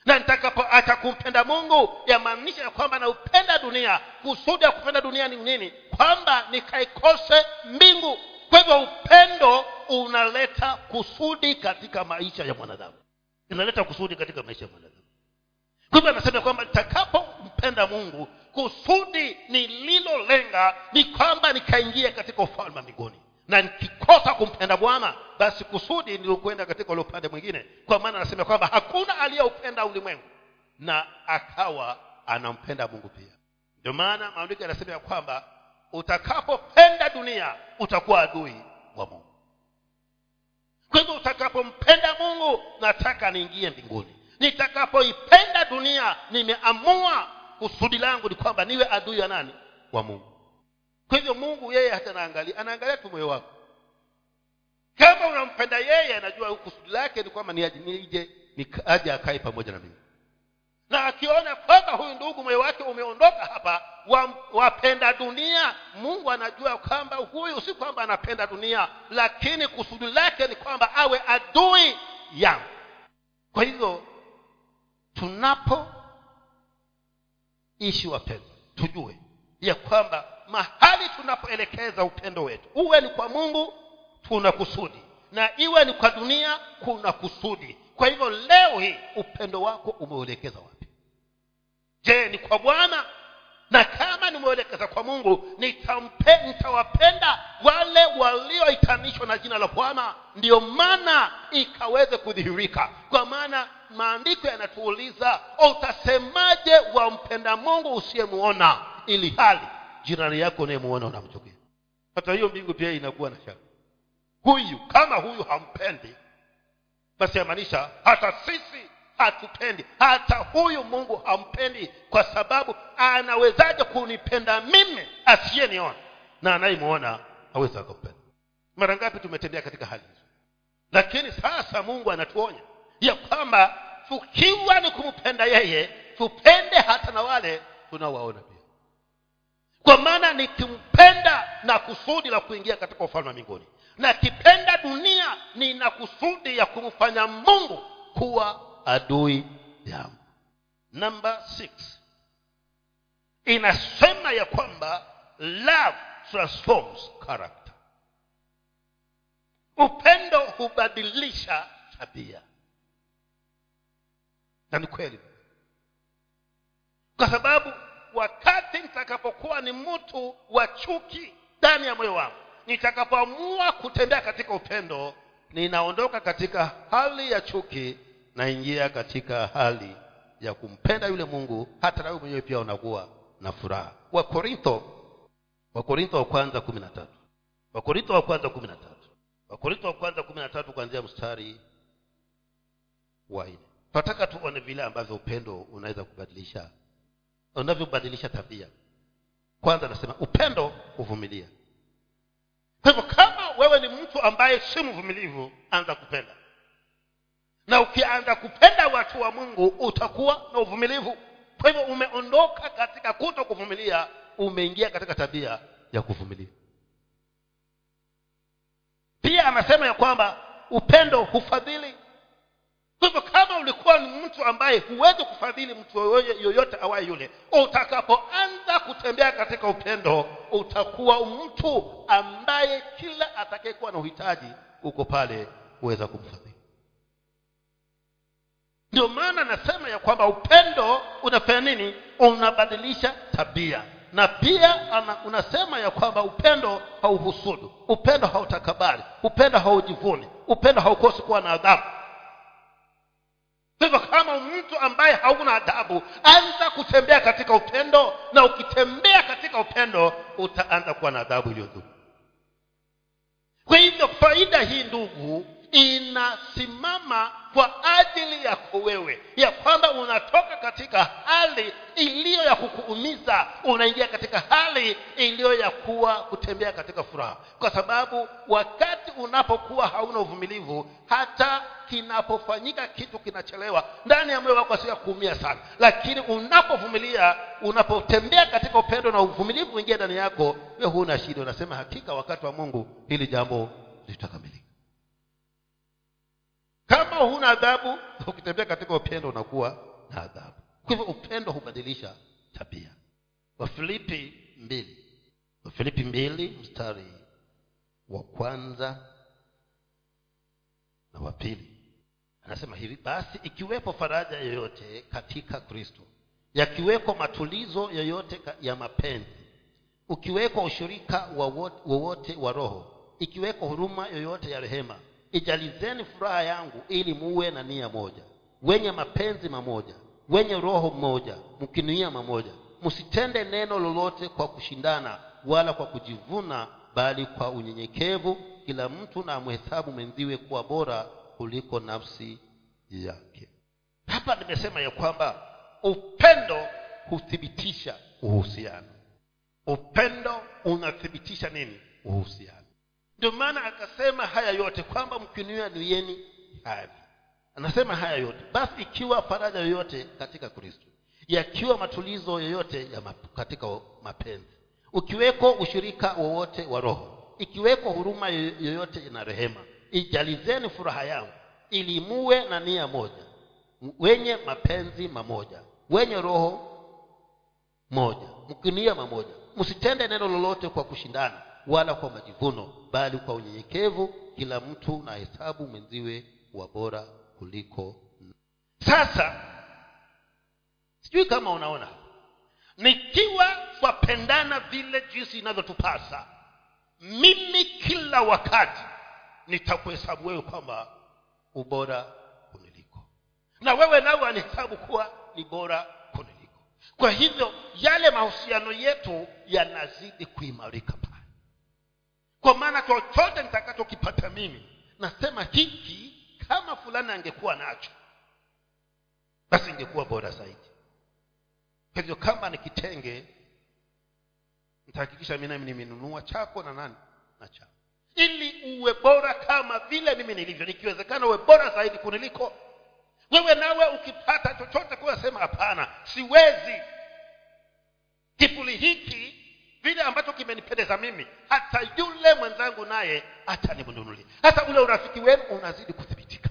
A: na nitakapoacha kumpenda mungu yamaanisha ya kwamba naupenda dunia. Kusudi ya kupenda dunia ni nini? Kwamba nikaikose mbingu. Kwa hivyo upendo unaleta kusudi katika maisha ya mwanadamu. Inaleta kusudi katika maisha ya mwanadamu. Kwa hivyo anasema kwamba nitakapompenda mungu kusudi nililolenga ni kwamba nikaingia katika ufalme wa mbinguni na nikikosa kumpenda bwana basi kusudi nilikwenda katika ule upande mwingine. Kwa maana anasema kwamba hakuna aliyeupenda ulimwengu na akawa anampenda mungu pia. Ndio maana maandiko yanasema ya kwamba utakapopenda dunia utakuwa adui wa mungu. Kwa hivyo utakapompenda mungu nataka niingie mbinguni. Nitakapoipenda dunia nimeamua kusudi langu ni kwamba niwe adui ya nani? Wa mungu kwa hivyo mungu yeye hata anaangalia anaangalia tu moyo wako. Kama unampenda yeye anajua kusudi lake ni kwamba nije aje akae pamoja na mimi. Na akiona kwamba huyu ndugu moyo wake umeondoka hapa wapenda dunia mungu anajua kwamba huyu si kwamba anapenda dunia lakini kusudi lake ni kwamba awe adui yangu. Kwa hivyo tunapoishi wapendwa tujue ya kwamba mahali tunapoelekeza upendo wetu. Uwe ni kwa mungu tuna kusudi. Na iwe ni kwa dunia kuna kusudi. Kwa hivyo leo hii upendo wako umeuelekeza wapi? Je ni kwa bwana? Na kama nimeuelekeza kwa mungu nitawapenda wale walioitanishwa na jina la bwana. Ndiyo maana ikaweze kudhihirika. Kwa maana maandiko yanatuuliza utasemaje wampenda mungu usiyemuona? Ili hali jirani yako unayemuona unamchukia. Hata hiyo mbingu pia inakuwa na shaka. Huyu kama huyu hampendi basi yamaanisha hata sisi hatupendi. Hata huyu mungu hampendi kwa sababu anawezaje kunipenda mimi asiyeniona? Na anayemwona aweza akampenda. Mara ngapi tumetembea katika hali hizo? Lakini sasa mungu anatuonya ya kwamba tukiwa ni kumpenda yeye tupende hata na wale tunaowaona pia kwa maana nikimpenda na kusudi la kuingia katika ufalme wa mbinguni. Na kipenda dunia nina kusudi ya kumfanya mungu kuwa adui yangu. Namba inasema ya kwamba love transforms character. Upendo hubadilisha tabia. Na ni kweli. Kwa sababu wakati nitakapokuwa ni mtu wa chuki ndani ya moyo wangu nitakapoamua kutembea katika upendo ninaondoka katika hali ya chuki naingia katika hali ya kumpenda yule mungu hata nawe mwenyewe pia unakuwa na furaha. Wakorintho wakorintho wa kwanza kumi na tatu. Wakorintho wa kwanza kumi na tatu. Wakorintho wa kwanza kumi na tatu kuanzia mstari wa nne. Tunataka tuone vile ambavyo upendo unaweza kubadilisha unavyobadilisha tabia. Kwanza anasema upendo huvumilia. Kwa hivyo kama wewe ni mtu ambaye si mvumilivu anza kupenda. Na ukianza kupenda watu wa mungu utakuwa na uvumilivu. Kwa hivyo umeondoka katika kuto kuvumilia umeingia katika tabia ya kuvumilia. Pia anasema ya kwamba upendo hufadhili kwa hivyo kama ulikuwa ni mtu ambaye huwezi kufadhili mtu yoyote awaye yule utakapoanza kutembea katika upendo utakuwa mtu ambaye kila atakayekuwa na uhitaji uko pale huweza kumfadhili. Ndio maana nasema ya kwamba upendo unafanya nini? Unabadilisha tabia. Na pia ana, unasema ya kwamba upendo hauhusudu. Upendo hautakabari. Upendo haujivuni. Upendo haukosi kuwa na adhabu hivyo kama mtu ambaye hauna adabu anza kutembea katika upendo na ukitembea katika upendo utaanza kuwa na adhabu iliyodhuru kwa hivyo faida hii ndugu inasimama kwa ajili yako wewe ya kwamba unatoka katika hali iliyo ya kukuumiza unaingia katika hali iliyo ya kuwa kutembea katika furaha. Kwa sababu wakati unapokuwa hauna uvumilivu hata kinapofanyika kitu kinachelewa ndani ya moyo wako asiya kuumia sana. Lakini unapovumilia unapotembea katika upendo na uvumilivu uingia ndani yako we huna shida. Unasema hakika wakati wa mungu hili jambo litakamilika kama huna adhabu ukitembea katika upendo unakuwa na adhabu kwa hivyo upendo hubadilisha tabia. Wafilipi mbili. Wafilipi mbili mstari wa kwanza na wa pili. Anasema hivi basi ikiwepo faraja yoyote katika kristo yakiweko matulizo yoyote ya mapenzi ukiweko ushirika wowote wa roho ikiweko huruma yoyote ya rehema ijalizeni furaha yangu ili muwe na nia moja. Wenye mapenzi mamoja. Wenye roho mmoja. Mkinuia mamoja. Msitende neno lolote kwa kushindana wala kwa kujivuna bali kwa unyenyekevu. Kila mtu na amhesabu mwenziwe kuwa bora kuliko nafsi yake. Hapa nimesema ya kwamba upendo huthibitisha uhusiano. Upendo unathibitisha nini? Uhusiano ndio maana akasema haya yote kwamba mkinua nuyeni haya anasema haya yote. Basi ikiwa faraja yoyote katika kristo yakiwa matulizo yoyote ya map, katika mapenzi ukiweko ushirika wowote wa roho ikiweko huruma yoyote na rehema ijalizeni furaha yangu ili muwe na nia moja wenye mapenzi mamoja wenye roho moja mkinia mamoja. Msitende neno lolote kwa kushindana wala kwa majivuno bali kwa unyenyekevu kila mtu na hesabu mwenziwe wa bora kuliko sasa sijui kama unaona nikiwa twapendana vile jinsi inavyotupasa mimi kila wakati nitakuhesabu wewe kwamba ubora kuniliko. Na wewe nawe anihesabu kuwa ni bora kuniliko. Kwa hivyo yale mahusiano yetu yanazidi kuimarika kwa maana chochote nitakachokipata mimi nasema hiki kama fulani angekuwa nacho basi ingekuwa bora zaidi. Kwa hivyo kama ni kitenge nitahakikisha mi nami nimenunua chako na nani na chako. Ili uwe bora kama vile mimi nilivyo. Nikiwezekana uwe bora zaidi kuniliko wewe nawe ukipata chochote kuwasema hapana siwezi. Kipuli hiki vile ambacho kimenipendeza mimi hata yule mwenzangu naye atanimnunulia. Hata ule urafiki wenu unazidi kuthibitika.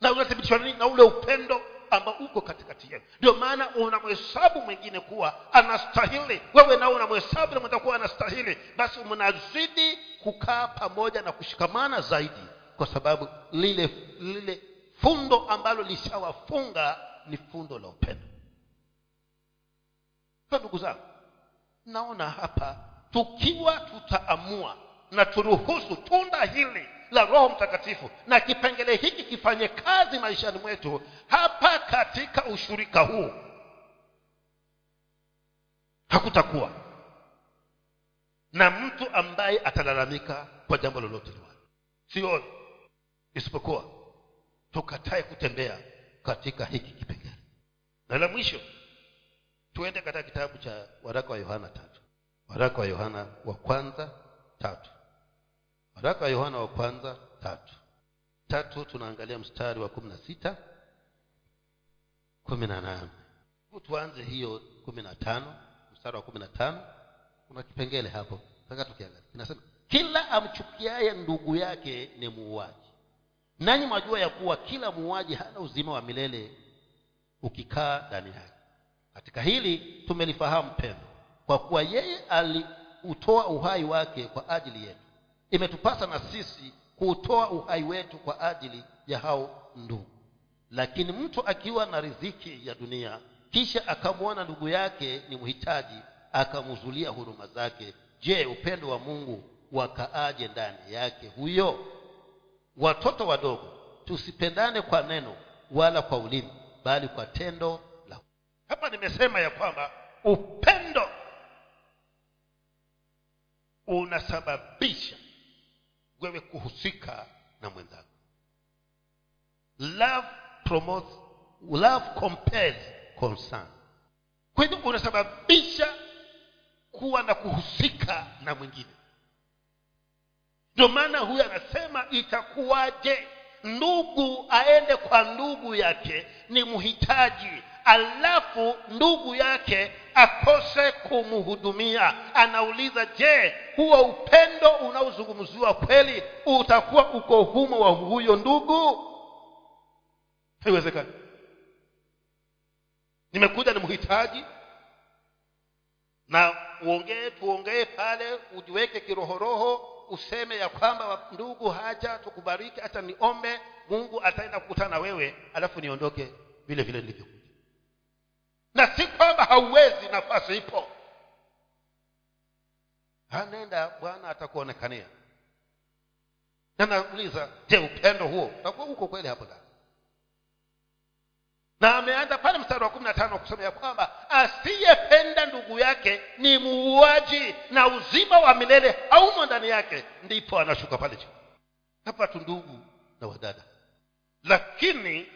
A: Na unathibitishwa nini? Na ule upendo ambao uko katikati yenu. Ndio maana unamhesabu mwingine kuwa anastahili. Wewe nao unamhesabu na kuwa anastahili. Basi mnazidi kukaa pamoja na kushikamana zaidi kwa sababu lile lile fundo ambalo lishawafunga ni fundo la upendo. Ndugu zangu naona hapa tukiwa tutaamua na turuhusu tunda hili la roho mtakatifu na kipengele hiki kifanye kazi maishani mwetu hapa katika ushirika huu hakutakuwa na mtu ambaye atalalamika kwa jambo lolote sioni isipokuwa tukatae kutembea katika hiki kipengele. Na la mwisho tuende katika kitabu cha waraka wa yohana tatu. Waraka wa yohana wa kwanza tatu. Waraka wa yohana wa kwanza tatu. Tatu tunaangalia mstari wa kumi na sita kumi na nane. Tuanze hiyo kumi na tano mstari wa kumi na tano. Kuna kipengele hapo. Taka tukiangalia kinasema kila amchukiaye ndugu yake ni muuaji. Nanyi mwajua ya kuwa kila muuaji hana uzima wa milele ukikaa ndani yake katika hili tumelifahamu pendo kwa kuwa yeye aliutoa uhai wake kwa ajili yetu. Imetupasa na sisi kuutoa uhai wetu kwa ajili ya hao ndugu. Lakini mtu akiwa na riziki ya dunia kisha akamwona ndugu yake ni mhitaji akamuzulia huruma zake je upendo wa mungu wakaaje ndani yake huyo? Watoto wadogo tusipendane kwa neno wala kwa ulimi bali kwa tendo hapa nimesema ya kwamba upendo unasababisha wewe kuhusika na mwenzako. Love promotes love compels concern. Kwa hivyo unasababisha kuwa na kuhusika na mwingine. Ndio maana huyu anasema itakuwaje? Ndugu aende kwa ndugu yake ni mhitaji alafu ndugu yake akose kumhudumia. Anauliza je huo upendo unaozungumziwa kweli utakuwa uko humo wa huyo ndugu? Haiwezekani. Nimekuja ni mhitaji na uongee tuongee pale ujiweke kirohoroho useme ya kwamba ndugu haja tukubariki hata niombe mungu ataenda kukutana wewe alafu niondoke vile vile nilivyokuja na si kwamba hauwezi nafasi ipo. Anaenda bwana atakuonekania. Na nauliza je upendo huo utakuwa huko kweli hapo ndani? Na ameanza pale mstari wa kumi na tano kusema ya kwamba asiyependa ndugu yake ni muuaji na uzima wa milele haumo ndani yake ndipo anashuka pale chini. Hapa tu ndugu na wadada. Lakini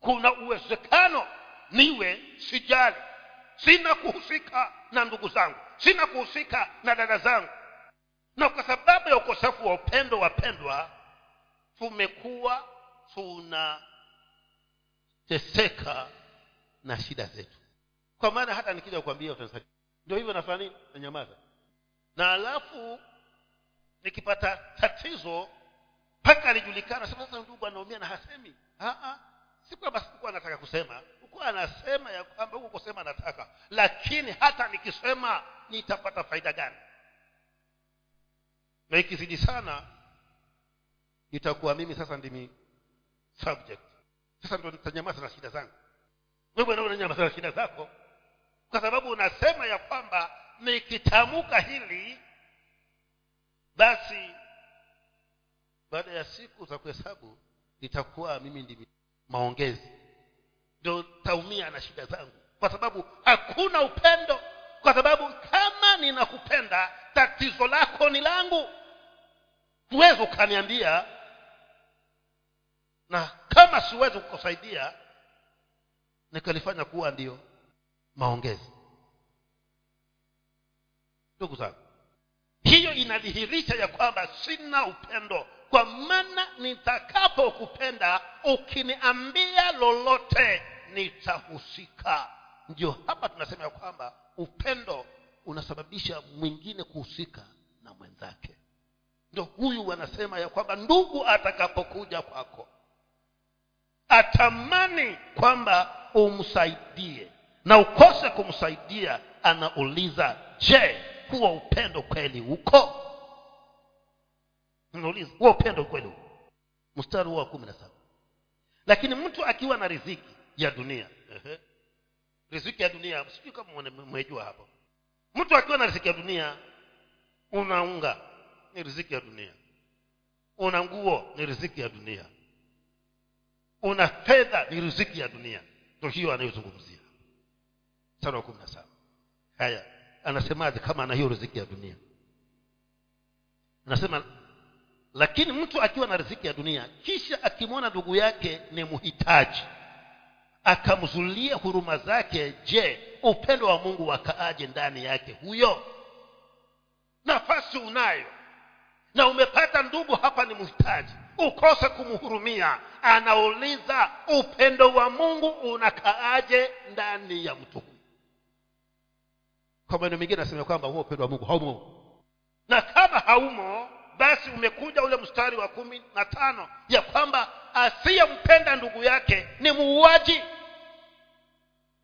A: kuna uwezekano niwe sijali. Sina kuhusika na ndugu zangu. Sina kuhusika na dada zangu. Na kwa sababu ya ukosefu wa upendo wapendwa tumekuwa tunateseka na shida zetu. Kwa maana hata nikija kukwambia utanisa ndio hivyo nafanya nini? Nanyamaza. Na alafu nikipata tatizo mpaka alijulikana sasa ndugu anaumia na hasemi. Si kwamba sikuwa anataka kusema ukuwa anasema ya kwamba huko kusema nataka lakini hata nikisema nitapata faida gani? Na ikizidi sana itakuwa mimi sasa ndimi subject. Sasa ndo nitanyamaza na shida zangu. Wewe nao unanyamaza na shida zako? Kwa sababu unasema ya kwamba nikitamka hili basi baada ya siku za kuhesabu nitakuwa mimi ndimi maongezi ndio taumia na shida zangu. Kwa sababu hakuna upendo. Kwa sababu kama ninakupenda tatizo lako ni langu. Huwezi ukaniambia. Na kama siwezi kukusaidia nikalifanya kuwa ndio maongezi. Ndugu zangu hiyo inadhihirisha ya kwamba sina upendo kwa maana nitakapokupenda ukiniambia lolote nitahusika. Ndio hapa tunasema ya kwamba upendo unasababisha mwingine kuhusika na mwenzake. Ndio huyu wanasema ya kwamba ndugu atakapokuja kwako atamani kwamba umsaidie na ukose kumsaidia anauliza je huo upendo kweli uko nauliza huo upendo kweli uko mstari huo wa kumi na saba. Lakini mtu akiwa na riziki ya dunia. Ehe. riziki ya dunia sijui kama mmejua hapo. Mtu akiwa na riziki ya dunia una unga ni riziki ya dunia. Una nguo ni riziki ya dunia. Una fedha ni riziki ya dunia. Ndo hiyo anayozungumzia. Mstari wa kumi na saba. Haya anasemaje kama ana hiyo riziki ya dunia? Anasema lakini mtu akiwa na riziki ya dunia kisha akimwona ndugu yake ni mhitaji akamzulia huruma zake je upendo wa mungu wakaaje ndani yake huyo? Nafasi unayo. Na umepata ndugu hapa ni mhitaji ukose kumhurumia. Anauliza upendo wa mungu unakaaje ndani ya mtu huyu kwa maneno mengine anasema kwamba huo upendo wa mungu haumo. Na kama haumo basi umekuja ule mstari wa kumi na tano ya kwamba asiyempenda ndugu yake ni muuaji.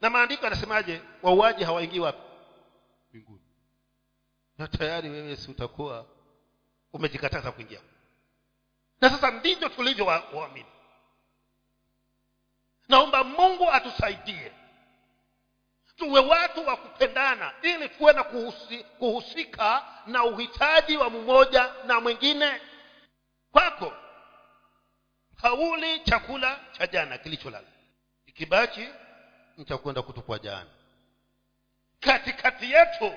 A: Na maandiko yanasemaje? Wauaji hawaingii wapi? Mbinguni. Na tayari wewe si utakuwa umejikataza kuingia. Na sasa ndivyo tulivyo waamini. Naomba mungu atusaidie tuwe watu wa kupendana ili tuwe na kuhusi, kuhusika na uhitaji wa mmoja na mwingine. Kwako hauli chakula cha jana kilicholala. Ikibachi nitakwenda kutupwa jana. Katikati yetu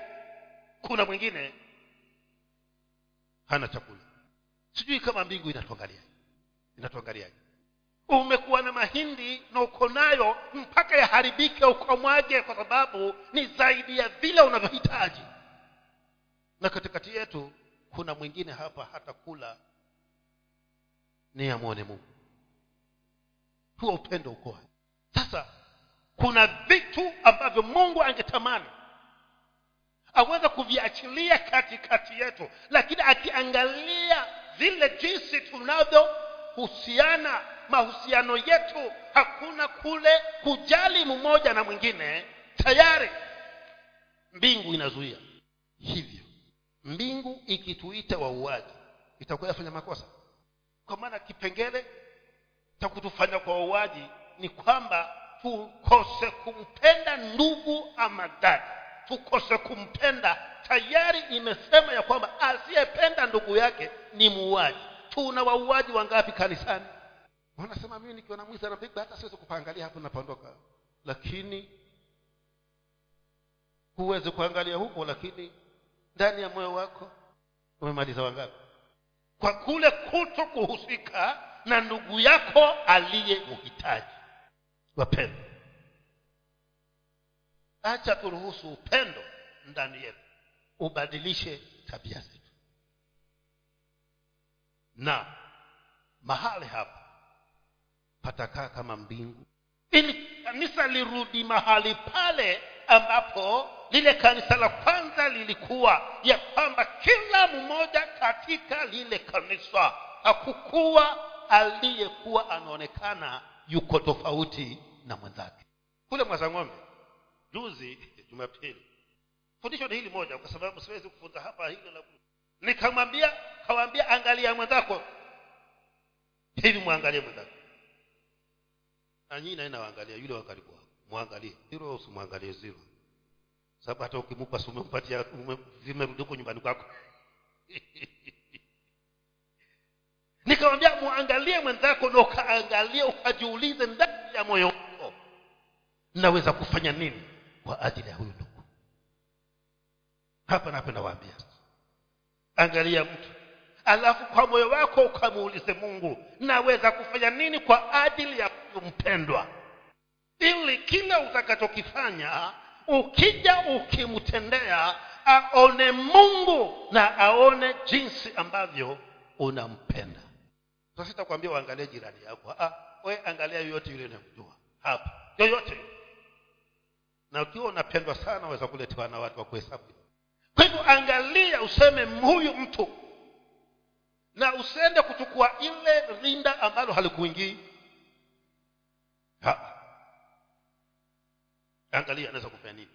A: kuna mwingine hana chakula. Sijui kama mbingu inatuangalia inatuangaliaje umekuwa na mahindi na uko nayo mpaka yaharibike ukamwage kwa sababu ni zaidi ya vile unavyohitaji. Na katikati yetu kuna mwingine hapa hata kula ni amwone mungu. Huo upendo ukoa sasa kuna vitu ambavyo mungu angetamani aweze kuviachilia katikati yetu lakini akiangalia vile jinsi tunavyohusiana mahusiano yetu hakuna kule kujali mmoja na mwingine tayari. Mbingu inazuia hivyo. Mbingu ikituita wauaji itakuwa yafanya makosa. Kwa maana kipengele cha kutufanya kwa wauaji ni kwamba tukose kumpenda ndugu ama dada. Tukose kumpenda. Tayari imesema ya kwamba asiyependa ndugu yake ni muuaji. Tuna wauaji wangapi kanisani wanasema mimi nikiwa namwiza mwizi hata siwezi kupaangalia hapo napondoka lakini huwezi kuangalia huko lakini ndani ya moyo wako umemaliza wangapi? Kwa kule kuto kuhusika na ndugu yako aliye uhitaji. Wapendo acha turuhusu upendo ndani yetu ubadilishe tabia zetu. Na mahali hapa patakaa kama mbingu. Ili kanisa lirudi mahali pale ambapo lile kanisa la kwanza lilikuwa ya kwamba kila mmoja katika lile kanisa hakukuwa aliyekuwa anaonekana yuko tofauti na mwenzake. Kule mwazang'ombe juzi [laughs] jumapili fundisho ni hili moja kwa sababu siwezi kufunza hapa hilo la nikamwambia kawambia angalia mwenzako. Hivi mwangalie mwenzako na nyinyi naye nawaangalia yule wa karibu wako. Mwangalie. Zero usimwangalie zero. Sababu hata ukimupa si umempatia ume- huko nyumbani kwako. [laughs] Nikamwambia mwangalie mwenzako na ukaangalie ukajiulize ndani ya moyo wako naweza kufanya nini kwa ajili ya huyu ndugu? Hapa napenda waambia angalia mtu alafu kwa moyo wako ukamuulize mungu naweza kufanya nini kwa ajili ya huyu mpendwa ili kila utakachokifanya ukija ukimtendea aone mungu na aone jinsi ambavyo unampenda. Sasa sitakwambia uangalie jirani yako. Ah, we angalia yoyote yule unamjua hapa. Yoyote. Na ukiwa unapendwa sana waweza kuletewa na watu wa kuhesabu. Kwa hivyo angalia useme huyu mtu na usiende kuchukua ile rinda ambalo halikuingii. Ha. angalia anaweza kufanya nini?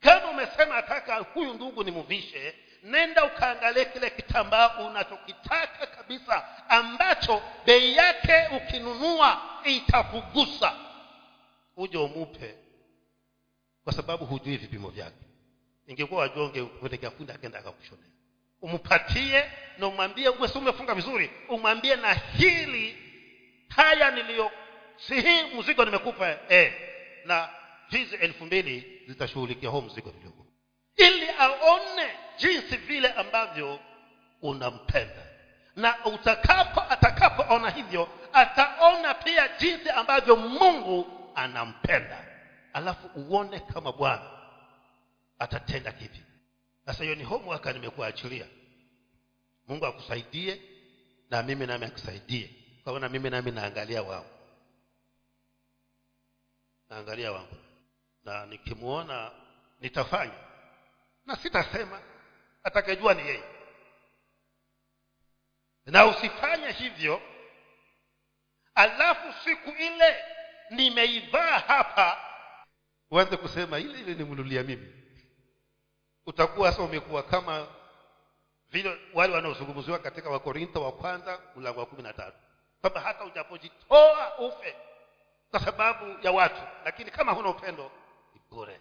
A: Kama umesema nataka huyu ndugu nimvishe nenda ukaangalie kile kitambaa unachokitaka kabisa ambacho bei yake ukinunua itakugusa. Uje umupe kwa sababu hujui vipimo vyake. Ingekuwa wajonge ungepelekea akenda akakushonea umpatie na umwambie uwe si umefunga vizuri. Umwambie na hili haya niliyo si hii mzigo nimekupa eh, na hizi elfu mbili zitashughulikia huo mzigo kidogo ili aone jinsi vile ambavyo unampenda. Na utakapo atakapoona hivyo ataona pia jinsi ambavyo mungu anampenda. Alafu uone kama bwana atatenda kipi sasa hiyo ni homework nimekuachilia. Mungu akusaidie na mimi nami akusaidie. Kwaona mimi nami naangalia wao naangalia wangu. Na nikimwona nitafanya. Na sitasema. Atakajua ni yeye. Na usifanye hivyo. Alafu siku ile nimeivaa hapa uanze kusema ile ile nimnulia mimi utakuwa sasa umekuwa kama vile wale wanaozungumziwa katika wakorintho wa kwanza mlango wa kumi na tatu. Kwamba hata ujapojitoa ufe kwa sababu ya watu lakini kama huna upendo ni bure.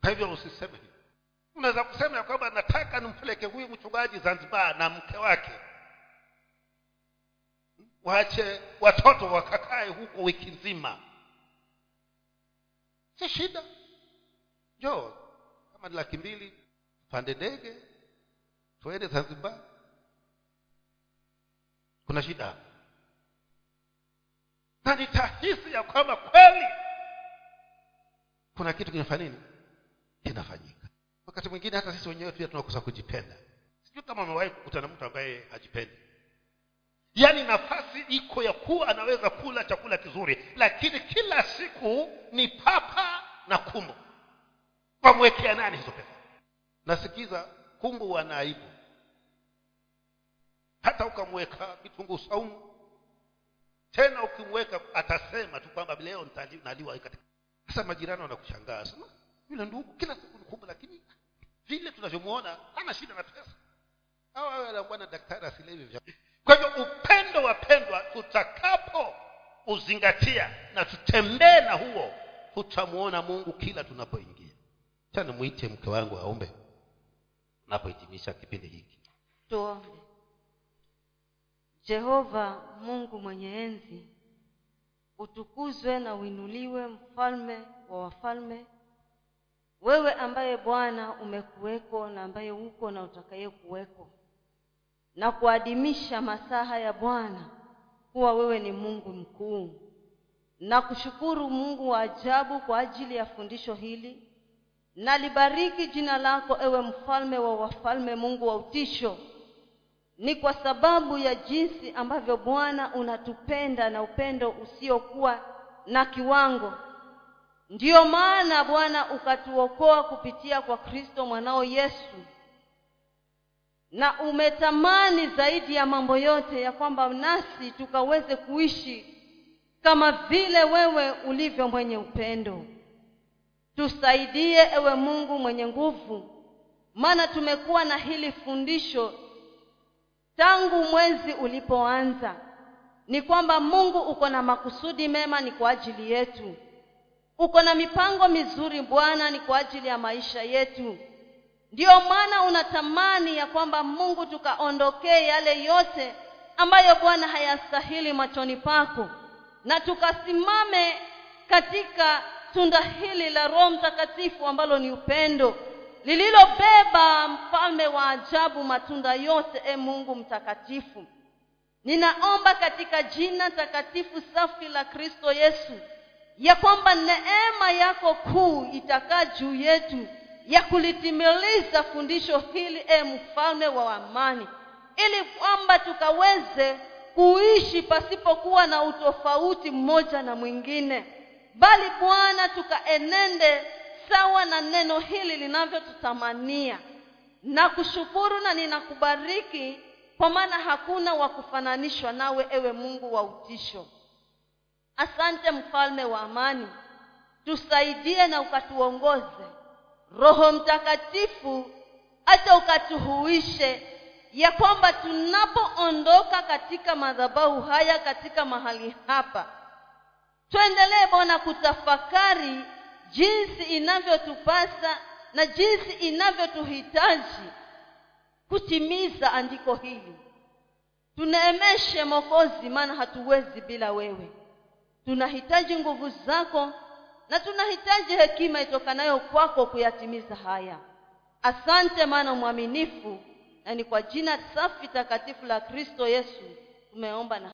A: Kwa hivyo usiseme hivyo unaweza kusema ya kwamba nataka nimpeleke huyu mchungaji zanzibar na mke wake. Waache watoto wakakae huko wiki nzima. Si shida. Njoo kama ni laki mbili pande ndege tuende zanzibar. Kuna shida na nitahisi ya kwamba kweli kuna kitu kinafanya nini? Kinafanyika. Wakati mwingine hata sisi wenyewe pia tunakosa kujipenda. Sijui kama amewahi kukutana mtu ambaye hajipendi. Yaani nafasi iko ya kuwa anaweza kula chakula kizuri lakini kila siku ni papa na kumbo wamwekea nani hizo pesa? Nasikiza kumbu wana aibu hata ukamweka kitunguu saumu tena ukimweka atasema tu kwamba leo naliwa katika. Sasa majirani wanakushangaa sema yule ndugu kila siku ni kumbu lakini vile tunavyomwona hana shida na pesa. Au awe anakuwa daktari asilevi vya. Kwa hivyo upendo wapendwa tutakapo uzingatia na tutembee na huo tutamwona mungu kila tunapoingia chana mwite mke wangu aombe. Unapohitimisha kipindi hiki.
B: Tuombe. Jehova mungu mwenye enzi utukuzwe na uinuliwe mfalme wa wafalme. Wewe ambaye bwana umekuweko na ambaye uko na utakaye kuweko na kuadimisha masaha ya bwana kuwa wewe ni mungu mkuu. Na kushukuru mungu wa ajabu kwa ajili ya fundisho hili na libariki jina lako ewe mfalme wa wafalme mungu wa utisho. Ni kwa sababu ya jinsi ambavyo bwana unatupenda na upendo usiokuwa na kiwango. Ndiyo maana bwana ukatuokoa kupitia kwa kristo mwanao yesu. Na umetamani zaidi ya mambo yote ya kwamba nasi tukaweze kuishi kama vile wewe ulivyo mwenye upendo tusaidie ewe mungu mwenye nguvu. Maana tumekuwa na hili fundisho tangu mwezi ulipoanza. Ni kwamba mungu uko na makusudi mema ni kwa ajili yetu. Uko na mipango mizuri bwana ni kwa ajili ya maisha yetu. Ndiyo maana unatamani ya kwamba mungu tukaondokee yale yote ambayo bwana hayastahili machoni pako. Na tukasimame katika tunda hili la roho mtakatifu ambalo ni upendo lililobeba mfalme wa ajabu matunda yote e mungu mtakatifu. Ninaomba katika jina takatifu safi la kristo yesu ya kwamba neema yako kuu itakaa juu yetu ya kulitimiliza fundisho hili e mfalme wa amani ili kwamba tukaweze kuishi pasipokuwa na utofauti mmoja na mwingine bali bwana tukaenende sawa na neno hili linavyotutamania. Na kushukuru na ninakubariki kwa maana hakuna wa kufananishwa nawe ewe mungu wa utisho. Asante mfalme wa amani. Tusaidie na ukatuongoze. Roho mtakatifu hata ukatuhuishe ya kwamba tunapoondoka katika madhabahu haya katika mahali hapa tuendelee bwana kutafakari jinsi inavyotupasa na jinsi inavyotuhitaji kutimiza andiko hili. Tuneemeshe mokozi maana hatuwezi bila wewe. Tunahitaji nguvu zako na tunahitaji hekima itokanayo kwako kuyatimiza haya. Asante maana mwaminifu na ni kwa jina safi takatifu la kristo yesu tumeomba na